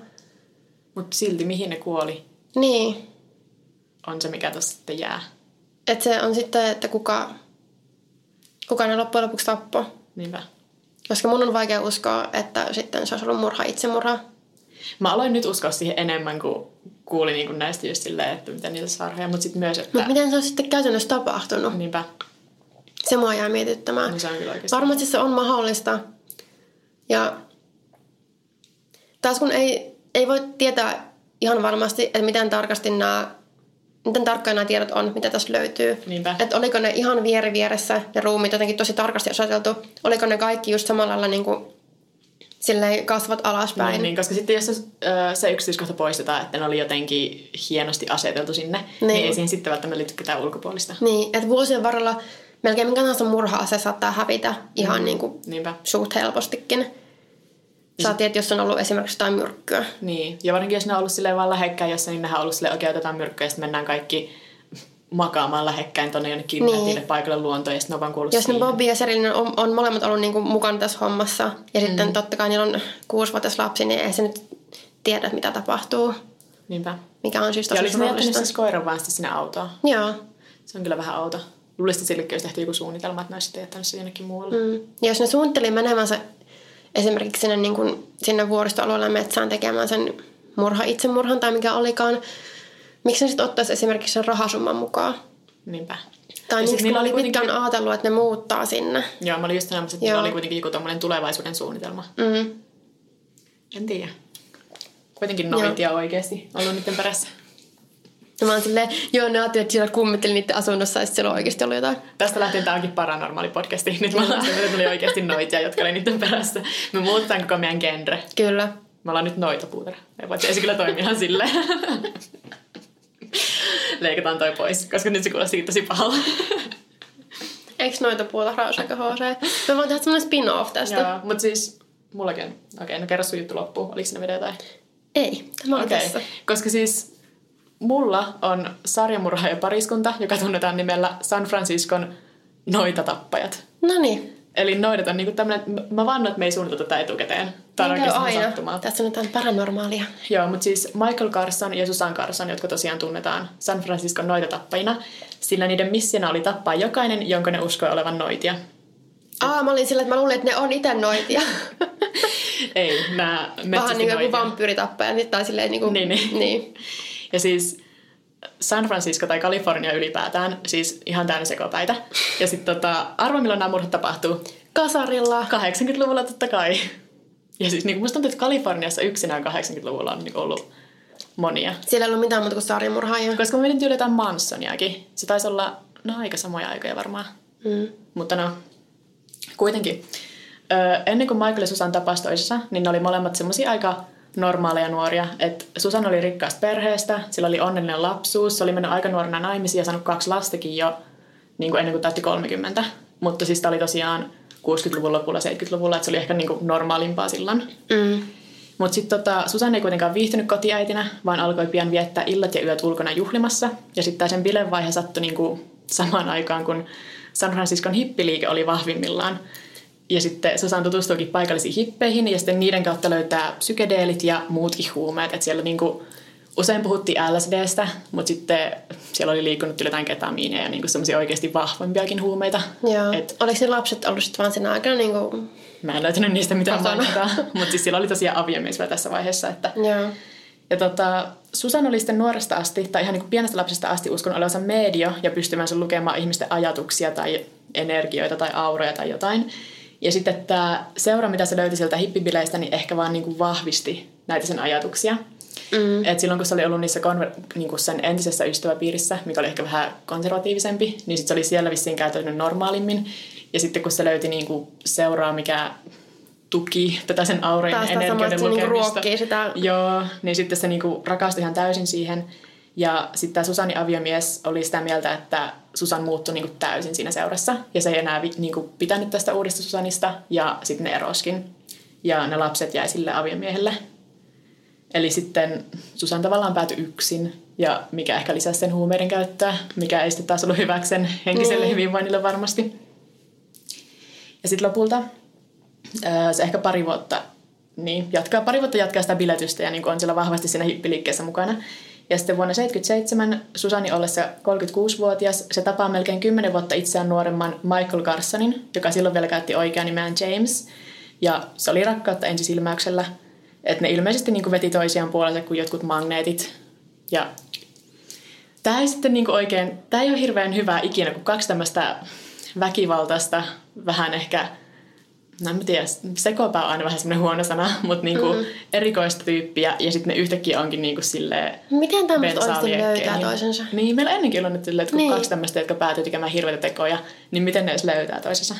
Mutta silti mihin ne kuoli? Niin. On se, mikä tuossa sitten jää. Että se on sitten, että kuka, kuka ne loppujen lopuksi tappoi. Niinpä. Koska mun on vaikea uskoa, että sitten se olisi ollut murha itsemurha. Mä aloin nyt uskoa siihen enemmän, kuin kuulin niin kuin näistä just silleen, että mitä niitä sarhoja, mutta sitten myös, että... Mutta miten se on sitten käytännössä tapahtunut? Niinpä. Se mua jää mietittämään. No se on kyllä oikeasti. Varmasti se on mahdollista. Ja taas kun ei, ei voi tietää ihan varmasti, että miten tarkasti nämä miten tarkkaan nämä tiedot on, mitä tässä löytyy. Että oliko ne ihan vieri vieressä, ne ruumiit jotenkin tosi tarkasti osoiteltu. Oliko ne kaikki just samalla lailla niin kuin silleen kasvat alaspäin. Niin, niin koska sitten jos se, se yksityiskohta poistetaan, että ne oli jotenkin hienosti aseteltu sinne, niin, niin ei siihen sitten välttämättä liity ketään ulkopuolista. Niin, että vuosien varrella melkein minkä tahansa murha-ase saattaa hävitä ihan mm. niin kuin Niinpä. suht helpostikin. Saatiin, että jos on ollut esimerkiksi jotain myrkkyä. Niin, ja varsinkin jos ne on ollut silleen vaan lähekkäin jossa, niin nehän on ollut silleen, okei, otetaan myrkkyä ja sitten mennään kaikki makaamaan lähekkäin tuonne jonnekin niin. paikalle luontoon ja sitten ne on vaan kuullut Jos ne Bobby ja Serilin on, on molemmat ollut niinku mukana tässä hommassa ja mm. sitten totta kai niillä on kuusivuotias lapsi, niin ei se nyt tiedä, mitä tapahtuu. Niinpä. Mikä on siis tosi Ja ne jättänyt siis koiran vaan sinne autoon? Joo. Se on kyllä vähän outo. Luulisin, että sillekin olisi tehty joku suunnitelma, että ne olisi jättänyt se jonnekin muualle. Mm. Ja jos ne suunnitteli menemänsä esimerkiksi sinne, niin kuin, sinne vuoristoalueelle metsään tekemään sen murha itsemurhan tai mikä olikaan, miksi ne sitten ottaisi esimerkiksi sen rahasumman mukaan? Niinpä. Tai miksi niillä oli kuitenkin... pitkään ajatellut, että ne muuttaa sinne. Joo, mä olin just sanomassa, että niillä oli kuitenkin joku tulevaisuuden suunnitelma. Mm. En tiedä. Kuitenkin noitia oikeasti ollut niiden perässä. Mä oon silleen, joo, ne ajattelee, että siellä kummitteli niiden asunnossa ja sitten siellä on oikeasti ollut jotain. Tästä lähtien tämä onkin paranormaali podcasti. Nyt me ollaan että oli oikeasti noitia, jotka oli niiden perässä. Me muutetaan koko meidän genre. Kyllä. Me ollaan nyt noita puutera. Paitsi ei se kyllä toimi ihan silleen. Leikataan toi pois, koska nyt se kuulosti tosi pahalta. Eikö noita puuta aika HC? Me voin tehdä semmoinen spin-off tästä. Joo, mutta siis mullakin. Okei, okay, no kerro sun juttu loppuun. Oliko siinä video tai? Ei, tämä on okay. tässä. Koska siis mulla on sarjamurhaaja pariskunta, joka tunnetaan nimellä San Franciscon noitatappajat. No niin. Eli noidat on niinku tämmönen, mä vannon, että me ei suunniteltu tätä etukäteen. Tämä on aina. sattumaa. Tässä on jotain paranormaalia. Joo, mutta siis Michael Carson ja Susan Carson, jotka tosiaan tunnetaan San Franciscon noitatappajina, sillä niiden missiona oli tappaa jokainen, jonka ne uskoi olevan noitia. Aa, mä olin sillä, että mä luulin, että ne on itse noitia. ei, nämä Vähän niin kuin vampyyritappaja, niin tai silleen niin kuin, niin, niin. niin. Ja siis San Francisco tai Kalifornia ylipäätään, siis ihan täynnä sekopäitä. Ja sitten tota, arvo milloin nämä murhat tapahtuu? Kasarilla. 80-luvulla totta kai. Ja siis niin musta tuntuu, että Kaliforniassa yksinään 80-luvulla on niin ollut monia. Siellä ei ollut mitään muuta kuin sarjamurhaajia. Koska mä mietin tyyli jotain Mansoniakin. Se taisi olla, no aika samoja aikoja varmaan. Mm. Mutta no, kuitenkin. Öö, ennen kuin Michael ja Susan tapasivat toisessa, niin ne oli molemmat semmoisia aika normaaleja nuoria. Et Susan oli rikkaasta perheestä, sillä oli onnellinen lapsuus, se oli mennyt aika nuorena naimisiin ja saanut kaksi lastakin jo niin kuin ennen kuin täytti 30. Mutta siis tämä oli tosiaan 60-luvun lopulla, 70-luvulla, että se oli ehkä niin kuin normaalimpaa silloin. Mm. Mutta sitten tota, Susan ei kuitenkaan viihtynyt kotiäitinä, vaan alkoi pian viettää illat ja yöt ulkona juhlimassa. Ja sitten sen bilevaihe sattui niin kuin samaan aikaan, kun San Franciscon hippiliike oli vahvimmillaan. Ja sitten Susan tutustuukin paikallisiin hippeihin ja sitten niiden kautta löytää psykedeelit ja muutkin huumeet. Että siellä niinku, usein puhuttiin LSDstä, mutta sitten siellä oli liikkunut jotain ketamiinia ja niinku semmoisia oikeasti vahvempiakin huumeita. Joo. Et, Oliko ne lapset ollut sitten vaan siinä aikana niinku Mä en löytänyt niistä mitään mainita, mutta siis siellä oli tosiaan aviomies vielä tässä vaiheessa. Että... Joo. Ja tota, Susan oli sitten nuoresta asti, tai ihan niin kuin pienestä lapsesta asti uskon olevansa medio ja pystymänsä lukemaan ihmisten ajatuksia tai energioita tai auroja tai jotain. Ja sitten tämä seura, mitä se löyti sieltä hippibileistä, niin ehkä vaan niin kuin vahvisti näitä sen ajatuksia. Mm. Et silloin kun se oli ollut niissä konver- niin kuin sen entisessä ystäväpiirissä, mikä oli ehkä vähän konservatiivisempi, niin sitten se oli siellä vissiin käytänyt normaalimmin. Ja sitten kun se löyti niin kuin seuraa, mikä tuki tätä sen aurojen energioiden lukemista. Niin sitä. Joo, niin sitten se niin kuin rakastui ihan täysin siihen. Ja sitten tämä Susanin aviomies oli sitä mieltä, että Susan muuttui niin kuin täysin siinä seurassa. Ja se ei enää niin kuin pitänyt tästä uudesta Susanista. Ja sitten ne eroskin. Ja ne lapset jäi sille aviomiehelle. Eli sitten Susan tavallaan päätyi yksin. Ja mikä ehkä lisäsi sen huumeiden käyttöä. Mikä ei sitten taas ollut hyväksi sen henkiselle niin. hyvinvoinnille varmasti. Ja sitten lopulta se ehkä pari vuotta niin, jatkaa, pari vuotta jatkaa sitä biletystä ja niin on siellä vahvasti siinä hippiliikkeessä mukana. Ja sitten vuonna 1977 Susani ollessa 36-vuotias, se tapaa melkein 10 vuotta itseään nuoremman Michael Carsonin, joka silloin vielä käytti oikean nimeään James. Ja se oli rakkautta ensisilmäyksellä. Että ne ilmeisesti niin kuin veti toisiaan puolensa kuin jotkut magneetit. Ja tämä ei sitten niin oikein, tämä ei ole hirveän hyvää ikinä, kun kaksi tämmöistä väkivaltaista, vähän ehkä no en tiedä, sekopää on aina vähän semmoinen huono sana, mutta niinku mm. erikoista tyyppiä ja sitten ne yhtäkkiä onkin niinku silleen Miten tämmöistä oikeasti löytää toisensa? Niin, meillä ennenkin on nyt silleen, että kun niin. kaksi tämmöistä, jotka päätyy tekemään hirveitä tekoja, niin miten ne edes löytää toisensa?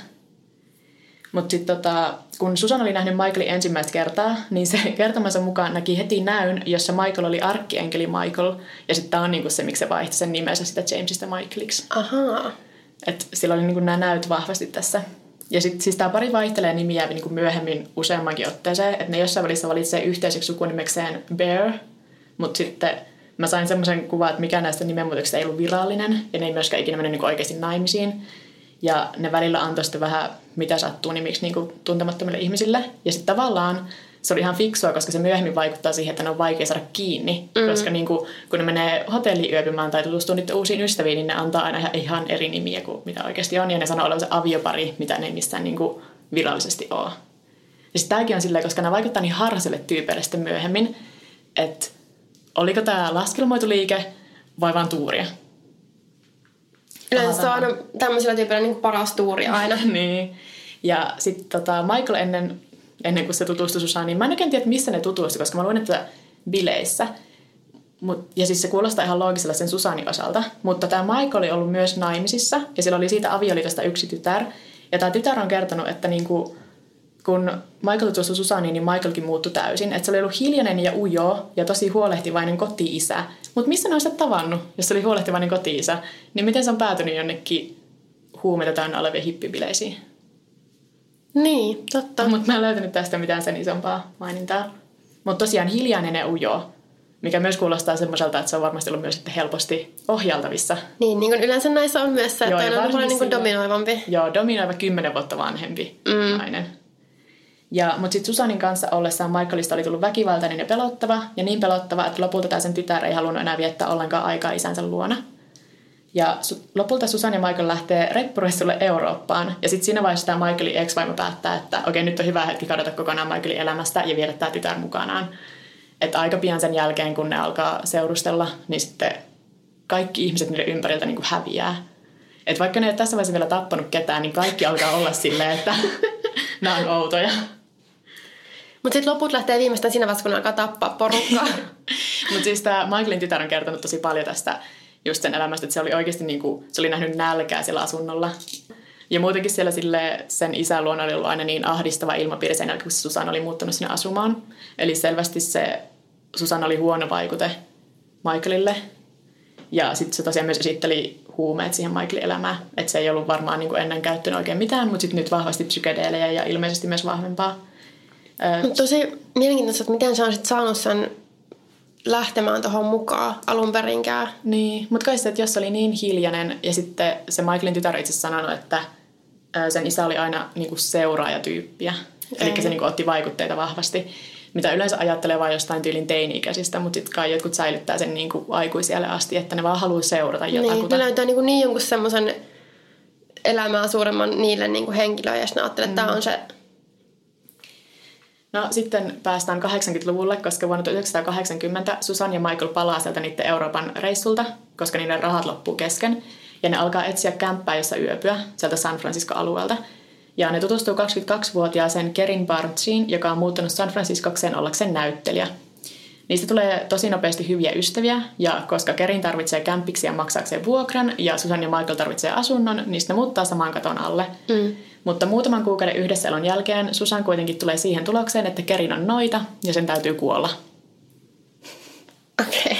Mutta sitten tota, kun Susan oli nähnyt Michaelin ensimmäistä kertaa, niin se kertomansa mukaan näki heti näyn, jossa Michael oli arkkienkeli Michael. Ja sitten tämä on niinku se, miksi se vaihtoi sen nimensä sitä Jamesista Michaeliksi. Ahaa. Että sillä oli niinku nämä näyt vahvasti tässä. Ja sitten siis tämä pari vaihtelee nimiä niin kuin myöhemmin useammankin otteeseen, että ne jossain välissä valitsee yhteiseksi sukunimekseen Bear, mutta sitten mä sain semmoisen kuvan, että mikä näistä nimenmuutoksista ei ollut virallinen, ja ne ei myöskään ikinä mennyt niin oikeasti naimisiin. Ja ne välillä antoi sitten vähän mitä sattuu nimiksi niin kuin tuntemattomille ihmisille. Ja sitten tavallaan se oli ihan fiksua, koska se myöhemmin vaikuttaa siihen, että ne on vaikea saada kiinni. Mm. Koska niin kuin, kun ne menee hotelliin yöpymään tai tutustuu niiden uusiin ystäviin, niin ne antaa aina ihan eri nimiä kuin mitä oikeasti on. Ja ne sanoo olevansa aviopari, mitä ne ei missään niin kuin virallisesti ole. Ja sitten tämäkin on silleen, koska ne vaikuttaa niin harhaiselle tyypeille sitten myöhemmin, että oliko tämä laskelmoituliike vai vain tuuria. Yleensä se on aina tämmöisellä tyypillä niin paras tuuri aina. niin. Ja sitten tota, Michael ennen ennen kuin se tutustui Susaan, niin mä en oikein tiedä, missä ne tutustui, koska mä luin, että bileissä. Mut, ja siis se kuulostaa ihan loogisella sen Susanin osalta, mutta tämä Michael oli ollut myös naimisissa ja sillä oli siitä avioliitosta yksi tytär. Ja tämä tytär on kertonut, että niinku, kun Michael tuossa Susaniin, niin Michaelkin muuttui täysin. Että se oli ollut hiljainen ja ujo ja tosi huolehtivainen koti-isä. Mutta missä ne on tavannut, jos se oli huolehtivainen koti-isä? Niin miten se on päätynyt jonnekin huumeita täynnä oleviin hippibileisiin? Niin, totta. Mutta mä en löytänyt tästä mitään sen isompaa mainintaa. Mutta tosiaan hiljainen ja ujo, mikä myös kuulostaa semmoiselta, että se on varmasti ollut myös sitten helposti ohjaltavissa. Niin, niin kuin yleensä näissä on myös se, että Joo, on niin kuin dominoivampi. Joo, dominoiva kymmenen vuotta vanhempi mm. nainen. Ja, mutta sitten Susanin kanssa ollessaan Michaelista oli tullut väkivaltainen ja pelottava, ja niin pelottava, että lopulta tämä sen tytär ei halunnut enää viettää ollenkaan aikaa isänsä luona. Ja su- lopulta Susan ja Michael lähtee reppureissulle Eurooppaan, ja sitten siinä vaiheessa tämä Michaelin ex-vaimo päättää, että okei, nyt on hyvä hetki kadota kokonaan Michaelin elämästä ja viedä tämä tytär mukanaan. Että aika pian sen jälkeen, kun ne alkaa seurustella, niin sitten kaikki ihmiset niiden ympäriltä niin kuin häviää. Et vaikka ne ei ole tässä vaiheessa vielä tappanut ketään, niin kaikki alkaa olla silleen, että nämä on outoja. Mutta sitten loput lähtee viimeistään siinä vaiheessa, kun ne alkaa tappaa porukkaa. Mutta siis tämä Michaelin tytär on kertonut tosi paljon tästä just sen elämästä, että se oli oikeasti niin kuin, se oli nähnyt nälkää siellä asunnolla. Ja muutenkin siellä sille sen isän luona oli ollut aina niin ahdistava ilmapiiri sen jälkeen, kun Susan oli muuttanut sinne asumaan. Eli selvästi se Susan oli huono vaikute Michaelille. Ja sitten se tosiaan myös esitteli huumeet siihen Michaelin elämään. Että se ei ollut varmaan niin kuin ennen käyttänyt oikein mitään, mutta sitten nyt vahvasti psykedeelejä ja ilmeisesti myös vahvempaa. Tosi mielenkiintoista, että miten se on sit saanut sen lähtemään tuohon mukaan alun perinkään. Niin, mutta kai se, että jos oli niin hiljainen ja sitten se Michaelin tytär itse sanonut, että sen isä oli aina niinku seuraajatyyppiä. Eli se niinku otti vaikutteita vahvasti, mitä yleensä ajattelee vain jostain tyylin teini-ikäisistä, mutta sitten kai jotkut säilyttää sen niinku aikuisielle asti, että ne vaan haluaa seurata Niin, jotakuta. ne löytää niin, niin jonkun semmoisen elämää suuremman niille niin kuin henkilöille, ja sitten ne ajattelee, että tämä on se... No sitten päästään 80-luvulle, koska vuonna 1980 Susan ja Michael palaa sieltä niiden Euroopan reissulta, koska niiden rahat loppuu kesken. Ja ne alkaa etsiä kämppää, jossa yöpyä sieltä San Francisco-alueelta. Ja ne tutustuu 22-vuotiaaseen Kerin Bartsiin, joka on muuttanut San Franciscokseen ollakseen näyttelijä. Niistä tulee tosi nopeasti hyviä ystäviä, ja koska Kerin tarvitsee kämppiksi ja maksaakseen vuokran, ja Susan ja Michael tarvitsee asunnon, niin ne muuttaa saman katon alle. Mm. Mutta muutaman kuukauden yhdessäolon jälkeen Susan kuitenkin tulee siihen tulokseen, että Kerin on noita, ja sen täytyy kuolla. Okei. Okay.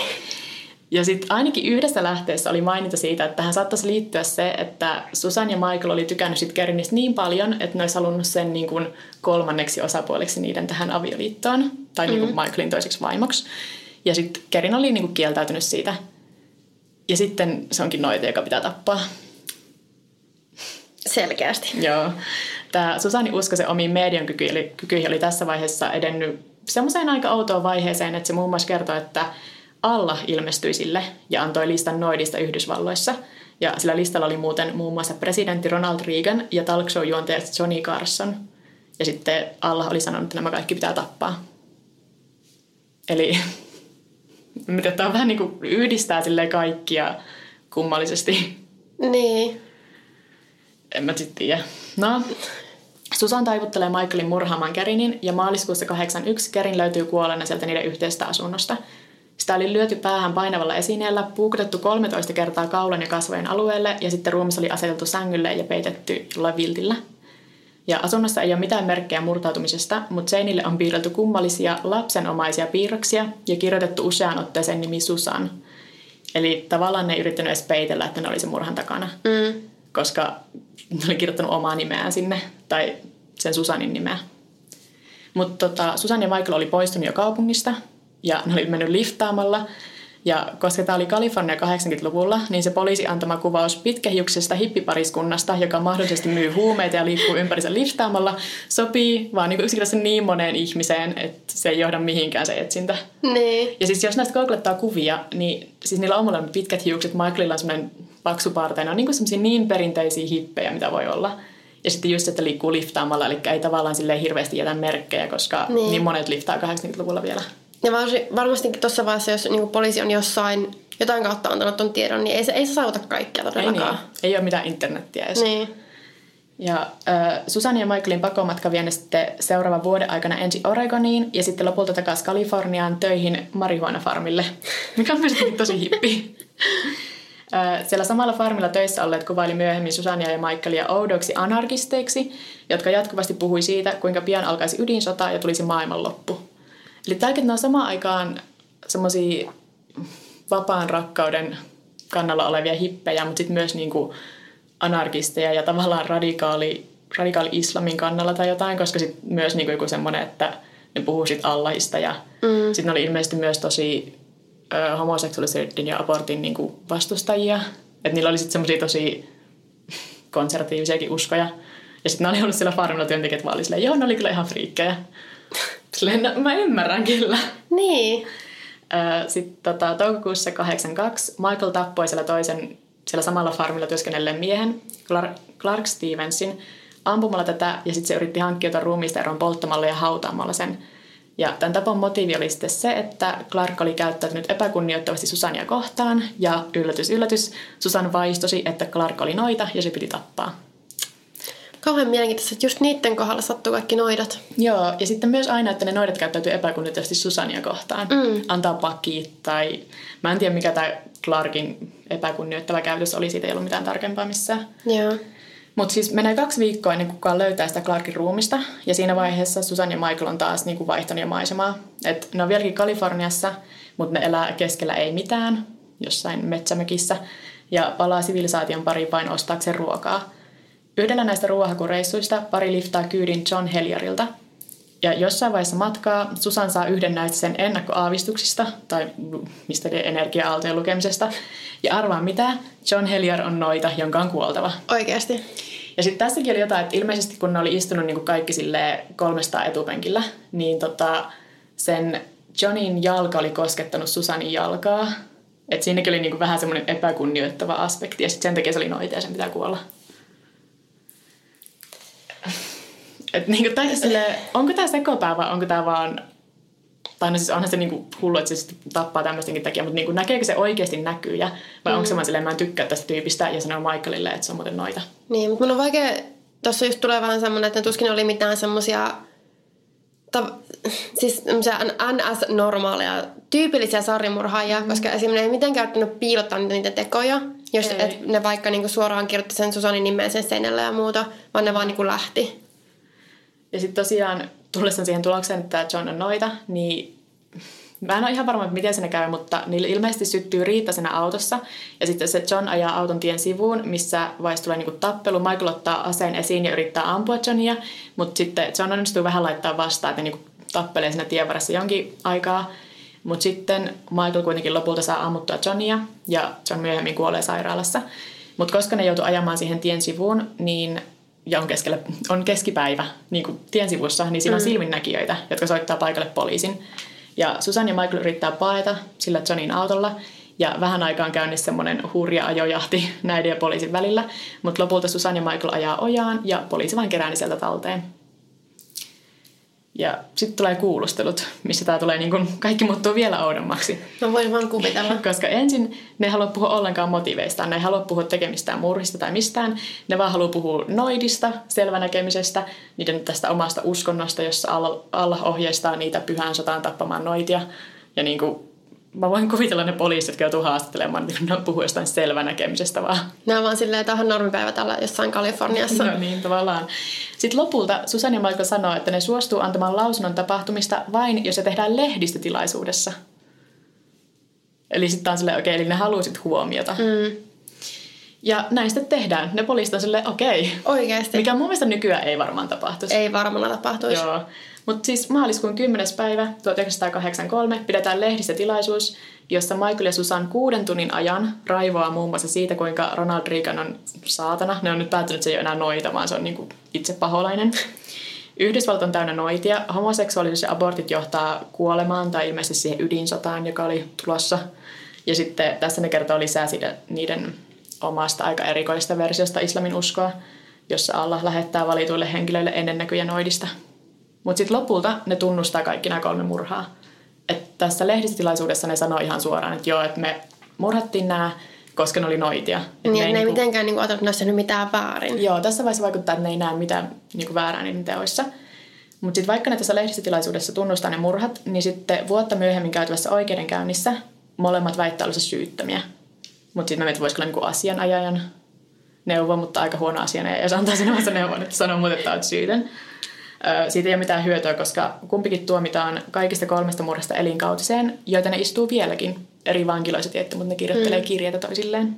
Ja sitten ainakin yhdessä lähteessä oli maininta siitä, että tähän saattaisi liittyä se, että Susan ja Michael oli tykännyt sit Kerinistä niin paljon, että ne olisi halunnut sen niin kuin kolmanneksi osapuoleksi niiden tähän avioliittoon, tai niin kuin Michaelin toiseksi vaimoksi. Ja sitten Kerin oli niin kuin kieltäytynyt siitä. Ja sitten se onkin noita, joka pitää tappaa. Selkeästi. Joo. Tämä Susani Uskosen omiin median kykyihin oli tässä vaiheessa edennyt semmoiseen aika outoon vaiheeseen, että se muun muassa kertoi, että Allah ilmestyi sille ja antoi listan noidista Yhdysvalloissa. Ja sillä listalla oli muuten muun muassa presidentti Ronald Reagan ja talk show juontaja Johnny Carson. Ja sitten Allah oli sanonut, että nämä kaikki pitää tappaa. Eli mitä tämä vähän niin kuin yhdistää silleen kaikkia kummallisesti. Niin. En mä sitten tiedä. No, Susan taivuttelee Michaelin murhaamaan Kerinin ja maaliskuussa 81 Kerin löytyy kuolleena sieltä niiden yhteistä asunnosta. Sitä oli lyöty päähän painavalla esineellä, puukotettu 13 kertaa kaulan ja kasvojen alueelle ja sitten ruumis oli aseteltu sängylle ja peitetty viltillä. Ja asunnossa ei ole mitään merkkejä murtautumisesta, mutta seinille on piirretty kummallisia lapsenomaisia piirroksia ja kirjoitettu useaan otteeseen nimi Susan. Eli tavallaan ne ei yrittänyt edes peitellä, että ne oli sen murhan takana Mm. koska ne oli kirjoittanut omaa nimeään sinne, tai sen Susanin nimeä. Mutta tota, Susan ja Michael oli poistunut jo kaupungista, ja ne oli mennyt liftaamalla. Ja koska tämä oli Kalifornia 80-luvulla, niin se poliisi antama kuvaus pitkähiuksesta hippipariskunnasta, joka mahdollisesti myy huumeita ja liikkuu ympärissä liftaamalla, sopii vaan niin yksinkertaisesti niin moneen ihmiseen, että se ei johda mihinkään se etsintä. Niin. Ja siis jos näistä googlettaa kuvia, niin siis niillä on molemmat pitkät hiukset, Michaelilla on semmoinen paksu parta, ne on niin semmoisia niin perinteisiä hippejä, mitä voi olla. Ja sitten just, että liikkuu liftaamalla, eli ei tavallaan silleen hirveästi jätä merkkejä, koska niin, niin monet liftaa 80-luvulla vielä. Ja varmastikin tuossa vaiheessa, jos niin poliisi on jossain jotain kautta antanut ton tiedon, niin ei se, ei se saavuta kaikkia Ei, niin. todellakaan. ei ole mitään internettiä edes. Niin. Ja äh, Susan ja Michaelin pakomatka vie ne sitten seuraavan vuoden aikana ensin Oregoniin ja sitten lopulta takaisin Kaliforniaan töihin marihuana-farmille, mikä on mielestäni tosi hippi. Äh, siellä samalla farmilla töissä olleet kuvaili myöhemmin Susania ja Michaelia oudoiksi anarkisteiksi, jotka jatkuvasti puhui siitä, kuinka pian alkaisi ydinsota ja tulisi maailmanloppu. Eli tälläkin on samaan aikaan semmoisia vapaan rakkauden kannalla olevia hippejä, mutta sitten myös niinku anarkisteja ja tavallaan radikaali, radikaali islamin kannalla tai jotain, koska sitten myös niinku joku semmoinen, että ne puhuu sit Allahista ja mm. sitten oli ilmeisesti myös tosi ö, homoseksuaalisuuden ja abortin niinku vastustajia. Että niillä oli sitten semmoisia tosi konservatiivisiakin uskoja. Ja sitten ne oli ollut siellä farmilla työntekijät vaan oli silleen, joo, ne oli kyllä ihan friikkejä. Silleen, no, mä ymmärrän kyllä. Niin. Sitten tota, toukokuussa 82 Michael tappoi siellä toisen siellä samalla farmilla työskennelleen miehen, Clark Stevensin, ampumalla tätä ja sitten se yritti hankkiutua ruumiista eroon polttamalla ja hautaamalla sen. Ja tämän tapon motiivi oli sitten se, että Clark oli käyttäytynyt epäkunnioittavasti Susania kohtaan ja yllätys, yllätys, Susan vaistosi, että Clark oli noita ja se piti tappaa. Kauhean mielenkiintoista, että just niiden kohdalla sattuu kaikki noidat. Joo, ja sitten myös aina, että ne noidat käyttäytyy epäkunnioittavasti Susania kohtaan. Mm. Antaa pakit tai... Mä en tiedä, mikä tämä Clarkin epäkunnioittava käytös oli, siitä ei ollut mitään tarkempaa missään. Joo. Mutta siis menee kaksi viikkoa ennen kuin kukaan löytää sitä Clarkin ruumista. Ja siinä vaiheessa Susan ja Michael on taas niin kuin vaihtanut jo maisemaa. Et ne on vieläkin Kaliforniassa, mutta ne elää keskellä ei mitään, jossain metsämökissä. Ja palaa sivilisaation pariin vain ostaakseen ruokaa. Yhdellä näistä ruohakureissuista pari liftaa kyydin John Hellierilta. Ja jossain vaiheessa matkaa Susan saa yhden näistä sen ennakkoaavistuksista, tai mistä energia-aaltojen lukemisesta. Ja arvaa mitä, John Hellier on noita, jonka on kuoltava. Oikeasti. Ja sitten tässäkin oli jotain, että ilmeisesti kun ne oli istunut niin kuin kaikki sille 300 etupenkillä, niin tota, sen Johnin jalka oli koskettanut Susanin jalkaa. Että siinäkin oli niin kuin vähän semmoinen epäkunnioittava aspekti, ja sitten sen takia se oli noita ja sen pitää kuolla. Et niinku, tai sille, onko tämä sekopää vai onko tämä vaan... Tai no siis onhan se niinku hullu, että se tappaa tämmöistenkin takia, mutta niinku, näkeekö se oikeasti näkyjä? Vai mm. onko se vaan silleen, mä en tykkää tästä tyypistä ja sanoo Michaelille, että se on muuten noita? Niin, mutta mun on vaikea... Tuossa just tulee vähän semmoinen, että tuskin oli mitään semmoisia ta- siis NS-normaaleja, tyypillisiä sarjamurhaajia, mm. koska esimerkiksi ei mitenkään käyttänyt piilottaa niitä, niitä tekoja, jos et ne vaikka niinku suoraan kirjoitti sen Susanin nimen sen seinällä ja muuta, vaan ne vaan niinku lähti. Ja sitten tosiaan tullessaan siihen tulokseen, että John on noita, niin Mä en ole ihan varma, miten se käy, mutta niille ilmeisesti syttyy Riitta siinä autossa. Ja sitten se John ajaa auton tien sivuun, missä vaiheessa tulee niinku tappelu. Michael ottaa aseen esiin ja yrittää ampua Johnia. Mutta sitten John onnistuu vähän laittaa vastaan, että niinku tappelee siinä tien varressa jonkin aikaa. Mutta sitten Michael kuitenkin lopulta saa ammuttua Johnia ja John myöhemmin kuolee sairaalassa. Mutta koska ne joutuu ajamaan siihen tien sivuun, niin ja on, keskellä, on keskipäivä niin kuin tien sivussa, niin siinä on mm. silminnäkijöitä, jotka soittaa paikalle poliisin. Ja Susan ja Michael yrittää paeta sillä Johnin autolla, ja vähän aikaan käynnissä semmoinen hurja ajojahti näiden ja poliisin välillä, mutta lopulta Susan ja Michael ajaa ojaan, ja poliisi vain kerää sieltä talteen. Ja sitten tulee kuulustelut, missä tämä tulee niin kun, kaikki muuttuu vielä oudommaksi. Mä voin vaan kuvitella. Koska ensin ne ei halua puhua ollenkaan motiveistaan, ne ei halua puhua tekemistään murhista tai mistään. Ne vaan haluaa puhua noidista, selvänäkemisestä, niiden tästä omasta uskonnosta, jossa Allah ohjeistaa niitä pyhään sotaan tappamaan noitia. Ja niin kuin mä voin kuvitella ne poliisit, jotka joutuu haastattelemaan, niin ne puhuu jostain selvänäkemisestä vaan. On vaan silleen, että on normipäivä täällä jossain Kaliforniassa. no niin, tavallaan. Sitten lopulta Susan ja Michael sanoo, että ne suostuu antamaan lausunnon tapahtumista vain, jos se tehdään lehdistötilaisuudessa. Eli sitten on silleen, okei, okay, eli ne halusit huomiota. Mm. Ja näistä tehdään. Ne poliisit on silleen, okei. Okay. Oikeasti. Mikä mun mielestä nykyään ei varmaan tapahtuisi. Ei varmaan tapahtuisi. Joo. Mutta siis maaliskuun 10. päivä 1983 pidetään lehdistötilaisuus, jossa Michael ja Susan kuuden tunnin ajan raivoaa muun muassa siitä, kuinka Ronald Reagan on saatana. Ne on nyt päättänyt, että se ei ole enää noita, vaan se on niinku itse paholainen. Yhdysvallat on täynnä noitia. Homoseksuaalisuus ja abortit johtaa kuolemaan tai ilmeisesti siihen ydinsotaan, joka oli tulossa. Ja sitten tässä ne kertoo lisää siitä, niiden omasta aika erikoista versiosta islamin uskoa, jossa Allah lähettää valituille henkilöille ennennäkyjä noidista – mutta sitten lopulta ne tunnustaa kaikki nämä kolme murhaa. Et tässä lehdistötilaisuudessa ne sanoi ihan suoraan, että joo, että me murhattiin nämä koska ne oli noitia. Et niin, ne ei, ne ei niinku... mitenkään niinku ajatellut, että ne olisi tehnyt mitään väärin. Joo, tässä vaiheessa vaikuttaa, että ne ei näe mitään niinku väärää niiden teoissa. Mutta sitten vaikka ne tässä lehdistötilaisuudessa tunnustaa ne murhat, niin sitten vuotta myöhemmin käytävässä oikeudenkäynnissä molemmat väittää olla syyttömiä. Mutta sitten mä mietin, voisiko olla niinku asianajajan neuvo, mutta aika huono asianajaja, jos antaa vasta neuvon, että sanoo muuten, että olet syytön. Siitä ei ole mitään hyötyä, koska kumpikin tuomitaan kaikista kolmesta murhasta elinkautiseen, joita ne istuu vieläkin eri vankiloissa tietty, mutta ne kirjoittelee mm. kirjeitä toisilleen.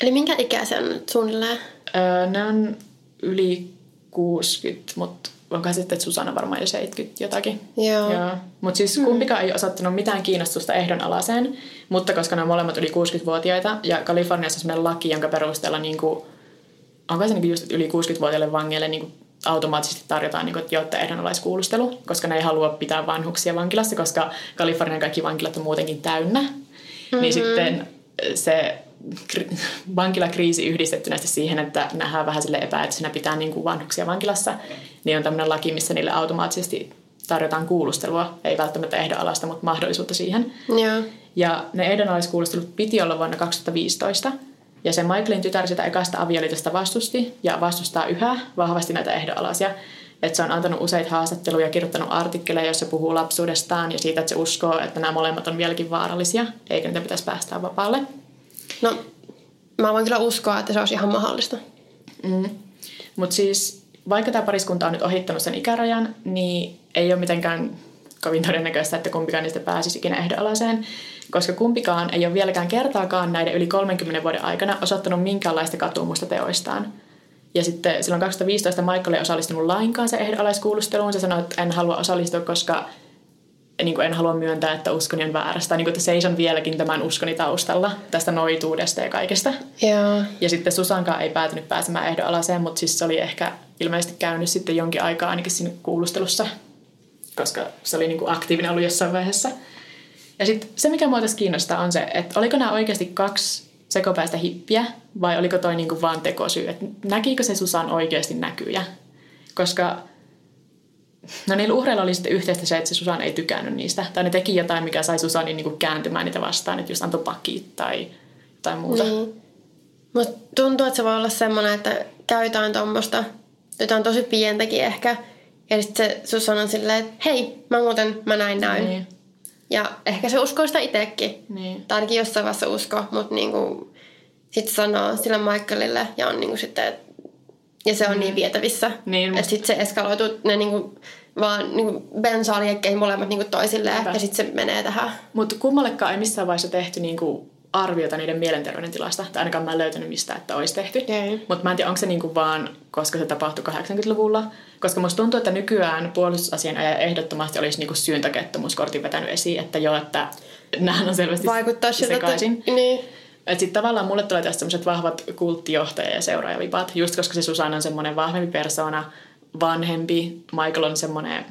Eli minkä nyt suunnilleen? Öö, ne on yli 60, mutta onko sitten, että Susanna varmaan jo 70 jotakin. Joo. Joo. Mutta siis mm. kumpikaan ei osoittanut mitään kiinnostusta ehdonalaiseen, mutta koska ne on molemmat yli 60-vuotiaita ja Kaliforniassa on sellainen laki, jonka perusteella niin kuin, onko se niin just yli 60-vuotiaille vangeille niin kuin automaattisesti tarjotaan, niin kuin, että jotta ehdonalaiskuulustelu, koska ne ei halua pitää vanhuksia vankilassa, koska Kalifornian kaikki vankilat on muutenkin täynnä. Niin mm-hmm. Niin sitten se vankilakriisi yhdistettynä siihen, että nähdään vähän sille epäeettisenä pitää niin kuin vanhuksia vankilassa, niin on tämmöinen laki, missä niille automaattisesti tarjotaan kuulustelua, ei välttämättä ehdonalaista, mutta mahdollisuutta siihen. Joo. Ja ne ehdonalaiskuulustelut piti olla vuonna 2015, ja se Michaelin tytär sitä ekasta avioliitosta vastusti ja vastustaa yhä vahvasti näitä ehdonalaisia. Että se on antanut useita haastatteluja ja kirjoittanut artikkeleja, joissa puhuu lapsuudestaan ja siitä, että se uskoo, että nämä molemmat on vieläkin vaarallisia, eikä niitä pitäisi päästää vapaalle. No, mä voin kyllä uskoa, että se olisi ihan mahdollista. Mm. Mutta siis, vaikka tämä pariskunta on nyt ohittanut sen ikärajan, niin ei ole mitenkään kovin todennäköistä, että kumpikaan niistä pääsisi ikinä koska kumpikaan ei ole vieläkään kertaakaan näiden yli 30 vuoden aikana osoittanut minkäänlaista katumusta teoistaan. Ja sitten silloin 2015 Michael ei osallistunut lainkaan se ehdonalaiskuulusteluun. Se sanoi, että en halua osallistua, koska niin kuin en halua myöntää, että uskoni on väärästä. Niin kuin, että seison vieläkin tämän uskoni taustalla tästä noituudesta ja kaikesta. Joo. Ja sitten Susankaan ei päätynyt pääsemään ehdonalaiseen, mutta siis se oli ehkä ilmeisesti käynyt sitten jonkin aikaa ainakin siinä kuulustelussa, koska se oli niin kuin aktiivinen ollut jossain vaiheessa. Ja sitten se, mikä mua tässä kiinnostaa, on se, että oliko nämä oikeasti kaksi sekopäistä hippiä vai oliko toi niinku vaan tekosyy? Et näkikö se Susan oikeasti näkyjä? Koska no niillä uhreilla oli sitten yhteistä se, että se Susan ei tykännyt niistä. Tai ne teki jotain, mikä sai Susanin niinku kääntymään niitä vastaan, että just antoi pakit tai jotain muuta. Niin. Musta tuntuu, että se voi olla semmoinen, että käy jotain tuommoista, jotain tosi pientäkin ehkä. Ja sitten se Susan on silleen, että hei, mä muuten, mä näin näin. Niin. Ja ehkä se uskoo sitä itsekin. Niin. Tai ainakin jossain vaiheessa usko, mutta niinku, sitten sanoo sille Michaelille ja on niinku sitten, ja se on mm. niin vietävissä. Niin, että sitten se eskaloituu ne niinku, vaan niinku bensaaliekkeihin molemmat niinku toisilleen Hyvä. ja sitten se menee tähän. Mutta kummallekaan ei missään vaiheessa tehty niinku arviota niiden mielenterveyden tilasta. Tai ainakaan mä en löytänyt mistä, että olisi tehty. Mutta mä en tiedä, onko se niinku vaan, koska se tapahtui 80-luvulla. Koska musta tuntuu, että nykyään puolustusasianajaja ehdottomasti olisi niinku syyntakettomuuskortin vetänyt esiin, että joo, että nämä on selvästi Vaikuttaa sekaisin. Että, niin. Että sitten tavallaan mulle tulee tästä sellaiset vahvat kulttijohtaja- ja seuraajavipat, just koska se Susanna on semmoinen vahvempi persona, vanhempi, Michael on semmoinen,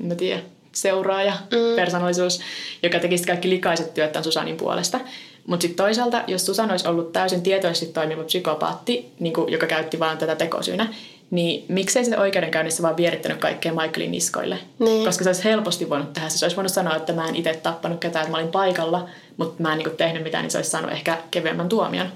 en tiedä, seuraaja, mm. persoonallisuus, joka tekisi kaikki likaiset työt tämän Susanin puolesta. Mutta sitten toisaalta, jos Susan olisi ollut täysin tietoisesti toimiva psykopaatti, niin kuin, joka käytti vaan tätä tekosyynä, niin miksei se oikeudenkäynnissä vaan vierittänyt kaikkea Michaelin niskoille? Niin. Koska se olisi helposti voinut tehdä. Se olisi voinut sanoa, että mä en itse tappanut ketään, että mä olin paikalla, mutta mä en niin tehnyt mitään, niin se olisi saanut ehkä kevyemmän tuomion.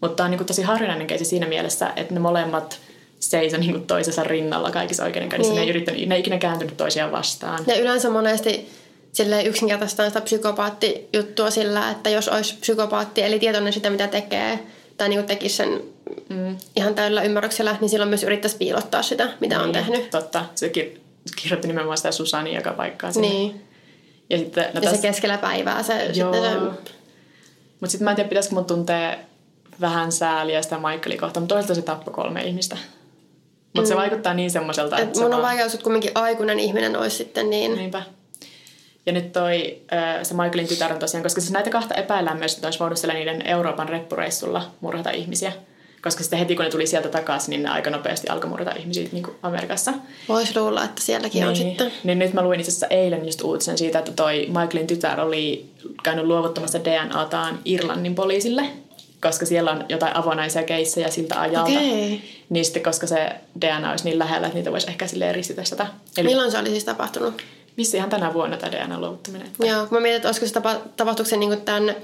Mutta tämä on niin tosi harvinainen keisi siinä mielessä, että ne molemmat seisoi niin toisensa rinnalla kaikissa oikeudenkäynnissä. Niin. Ne, ei yrittänyt, ne ei ikinä kääntynyt toisiaan vastaan. Ja yleensä monesti sille yksinkertaistaan sitä psykopaattijuttua sillä, että jos olisi psykopaatti, eli tietoinen sitä, mitä tekee, tai niin tekisi sen mm. ihan täydellä ymmärryksellä, niin silloin myös yrittäisi piilottaa sitä, mitä niin, on tehnyt. Totta. Se kirjoitti nimenomaan sitä Susani joka paikkaan sinne. Niin. Ja, sitten, no ja täs... se keskellä päivää se... Joo. Sitten se... Mutta sitten mä en tiedä, pitäisikö mun tuntea vähän sääliä sitä Michaelia kohtaan, mutta toisaalta se tappoi kolme ihmistä. Mutta mm. se vaikuttaa niin semmoiselta, että... Et mun on vaikea että kumminkin aikuinen ihminen olisi sitten niin... Niinpä. Ja nyt toi, se Michaelin tytär on tosiaan, koska siis näitä kahta epäillään myös, että olisi voinut siellä niiden Euroopan reppureissulla murhata ihmisiä. Koska sitten heti kun ne tuli sieltä takaisin, niin ne aika nopeasti alkoi murhata ihmisiä niin kuin Amerikassa. Voisi luulla, että sielläkin niin, on sitten. Niin nyt mä luin itse asiassa eilen just uutisen siitä, että toi Michaelin tytär oli käynyt luovuttamassa DNAtaan Irlannin poliisille koska siellä on jotain avonaisia keissejä siltä ajalta. Okay. Niin sitten, koska se DNA olisi niin lähellä, että niitä voisi ehkä silleen ristitestä. Eli Milloin se oli siis tapahtunut? Missä ihan tänä vuonna tämä DNA-luovuttaminen. Joo, mä mietin, että olisiko se tapa, tapahtuiko se niin tämän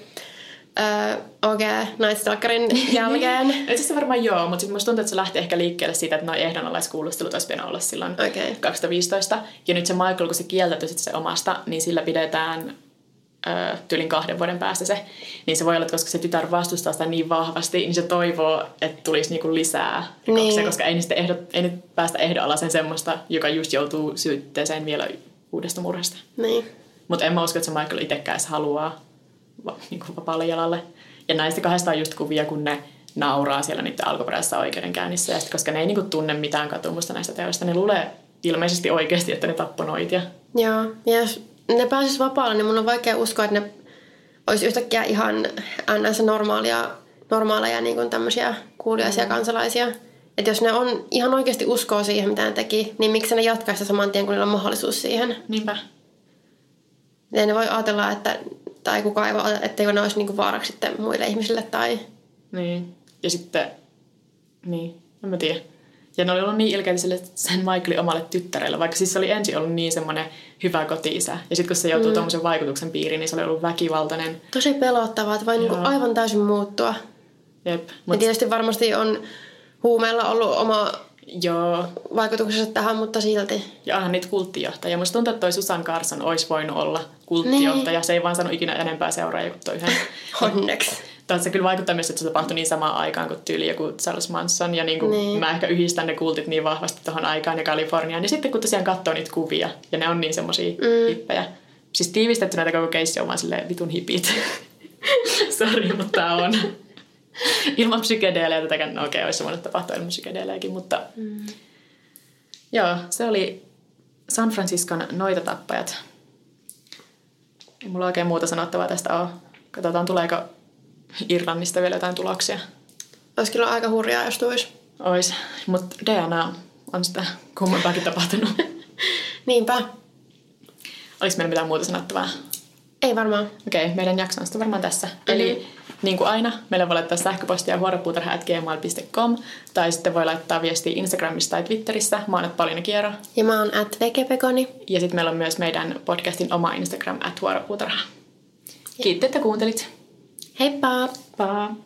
öö, OG Night Stalkerin jälkeen. Itse asiassa varmaan joo, mutta sitten musta tuntuu, että se lähti ehkä liikkeelle siitä, että noin ehdonalaiskuulustelut olisi pitänyt olla silloin Okei. 2015. Ja nyt se Michael, kun se kieltäytyi se omasta, niin sillä pidetään ö, tyylin kahden vuoden päästä se. Niin se voi olla, että koska se tytär vastustaa sitä niin vahvasti, niin se toivoo, että tulisi niinku lisää rikoksia, Niin. koska ei, niistä ehdot, ei nyt päästä ehdonalaisen semmoista, joka just joutuu syytteeseen vielä uudesta murhasta. Niin. Mutta en mä usko, että se Michael itsekään haluaa va, niin kuin vapaalle jalalle. Ja näistä kahdesta on just kuvia, kun ne nauraa siellä niiden alkuperäisessä oikeudenkäynnissä. Ja sit, koska ne ei niin kuin, tunne mitään katumusta näistä teoista, ne luulee ilmeisesti oikeasti, että ne tappoi noitia. Joo. Ja ne pääsis vapaalle, niin mun on vaikea uskoa, että ne olisi yhtäkkiä ihan ns. normaalia, normaaleja niin kuin tämmöisiä kuuliaisia mm. kansalaisia. Että jos ne on ihan oikeasti uskoo siihen, mitä ne teki, niin miksi ne jatkaisi saman tien, kun niillä on mahdollisuus siihen? Niinpä. Ja ne voi ajatella, että, tai kukaan ei voi ajatella, etteikö ne olisi niin kuin vaaraksi sitten muille ihmisille tai... Niin. Ja sitten, niin, en mä tiedä. Ja ne oli ollut niin ilkeitä sille sen Michaelin omalle tyttärelle, vaikka siis se oli ensin ollut niin semmoinen hyvä koti-isä. Ja sitten kun se joutuu mm. tuommoisen vaikutuksen piiriin, niin se oli ollut väkivaltainen. Tosi pelottavaa, että voi niin kuin Joo. aivan täysin muuttua. Jep. Ja Mut, tietysti varmasti on huumeilla ollut oma joo, vaikutuksensa tähän, mutta silti. Ja onhan niitä kulttijohtajia. Musta tuntuu, että toi Susan Carson olisi voinut olla kulttijohtaja. Niin. Se ei vaan saanut ikinä enempää seuraajia kuin toi yhden. Onneksi. Tai se kyllä vaikuttaa myös, että se tapahtui niin samaan aikaan kuin tyyli joku Charles Manson. Ja niin kuin Niin. mä ehkä yhdistän ne kultit niin vahvasti tuohon aikaan ja Kaliforniaan. Ja sitten kun tosiaan katsoo niitä kuvia, ja ne on niin semmosia mm. hippejä. Siis tiivistetty näitä koko keissi on vaan silleen vitun hipit. Sori, mutta on. ilman psykedeelejä tätäkään, no okei, olisi voinut tapahtua ilman psykedeelejäkin, mutta Mm. Joo, se oli San Franciscon noitatappajat. Ei mulla oikein muuta sanottavaa tästä ole. Katsotaan, tuleeko Irlannista vielä jotain tuloksia. Olisi kyllä aika hurjaa, jos tuisi. Ois, mutta DNA on sitä kummempaakin tapahtunut. Niinpä. Oliko meillä mitään muuta sanottavaa? Ei varmaan. Okei, meidän jakso on sitten varmaan tässä. Mm-hmm. Eli niin kuin aina, meille voi laittaa sähköpostia huoropuutarha.gmail.com tai sitten voi laittaa viestiä Instagramissa tai Twitterissä. Mä oon paljon Kiero. Ja mä oon at vegepekoni. Ja sitten meillä on myös meidän podcastin oma Instagram, at huoropuutarha. Kiitti, että kuuntelit. Hey Baba.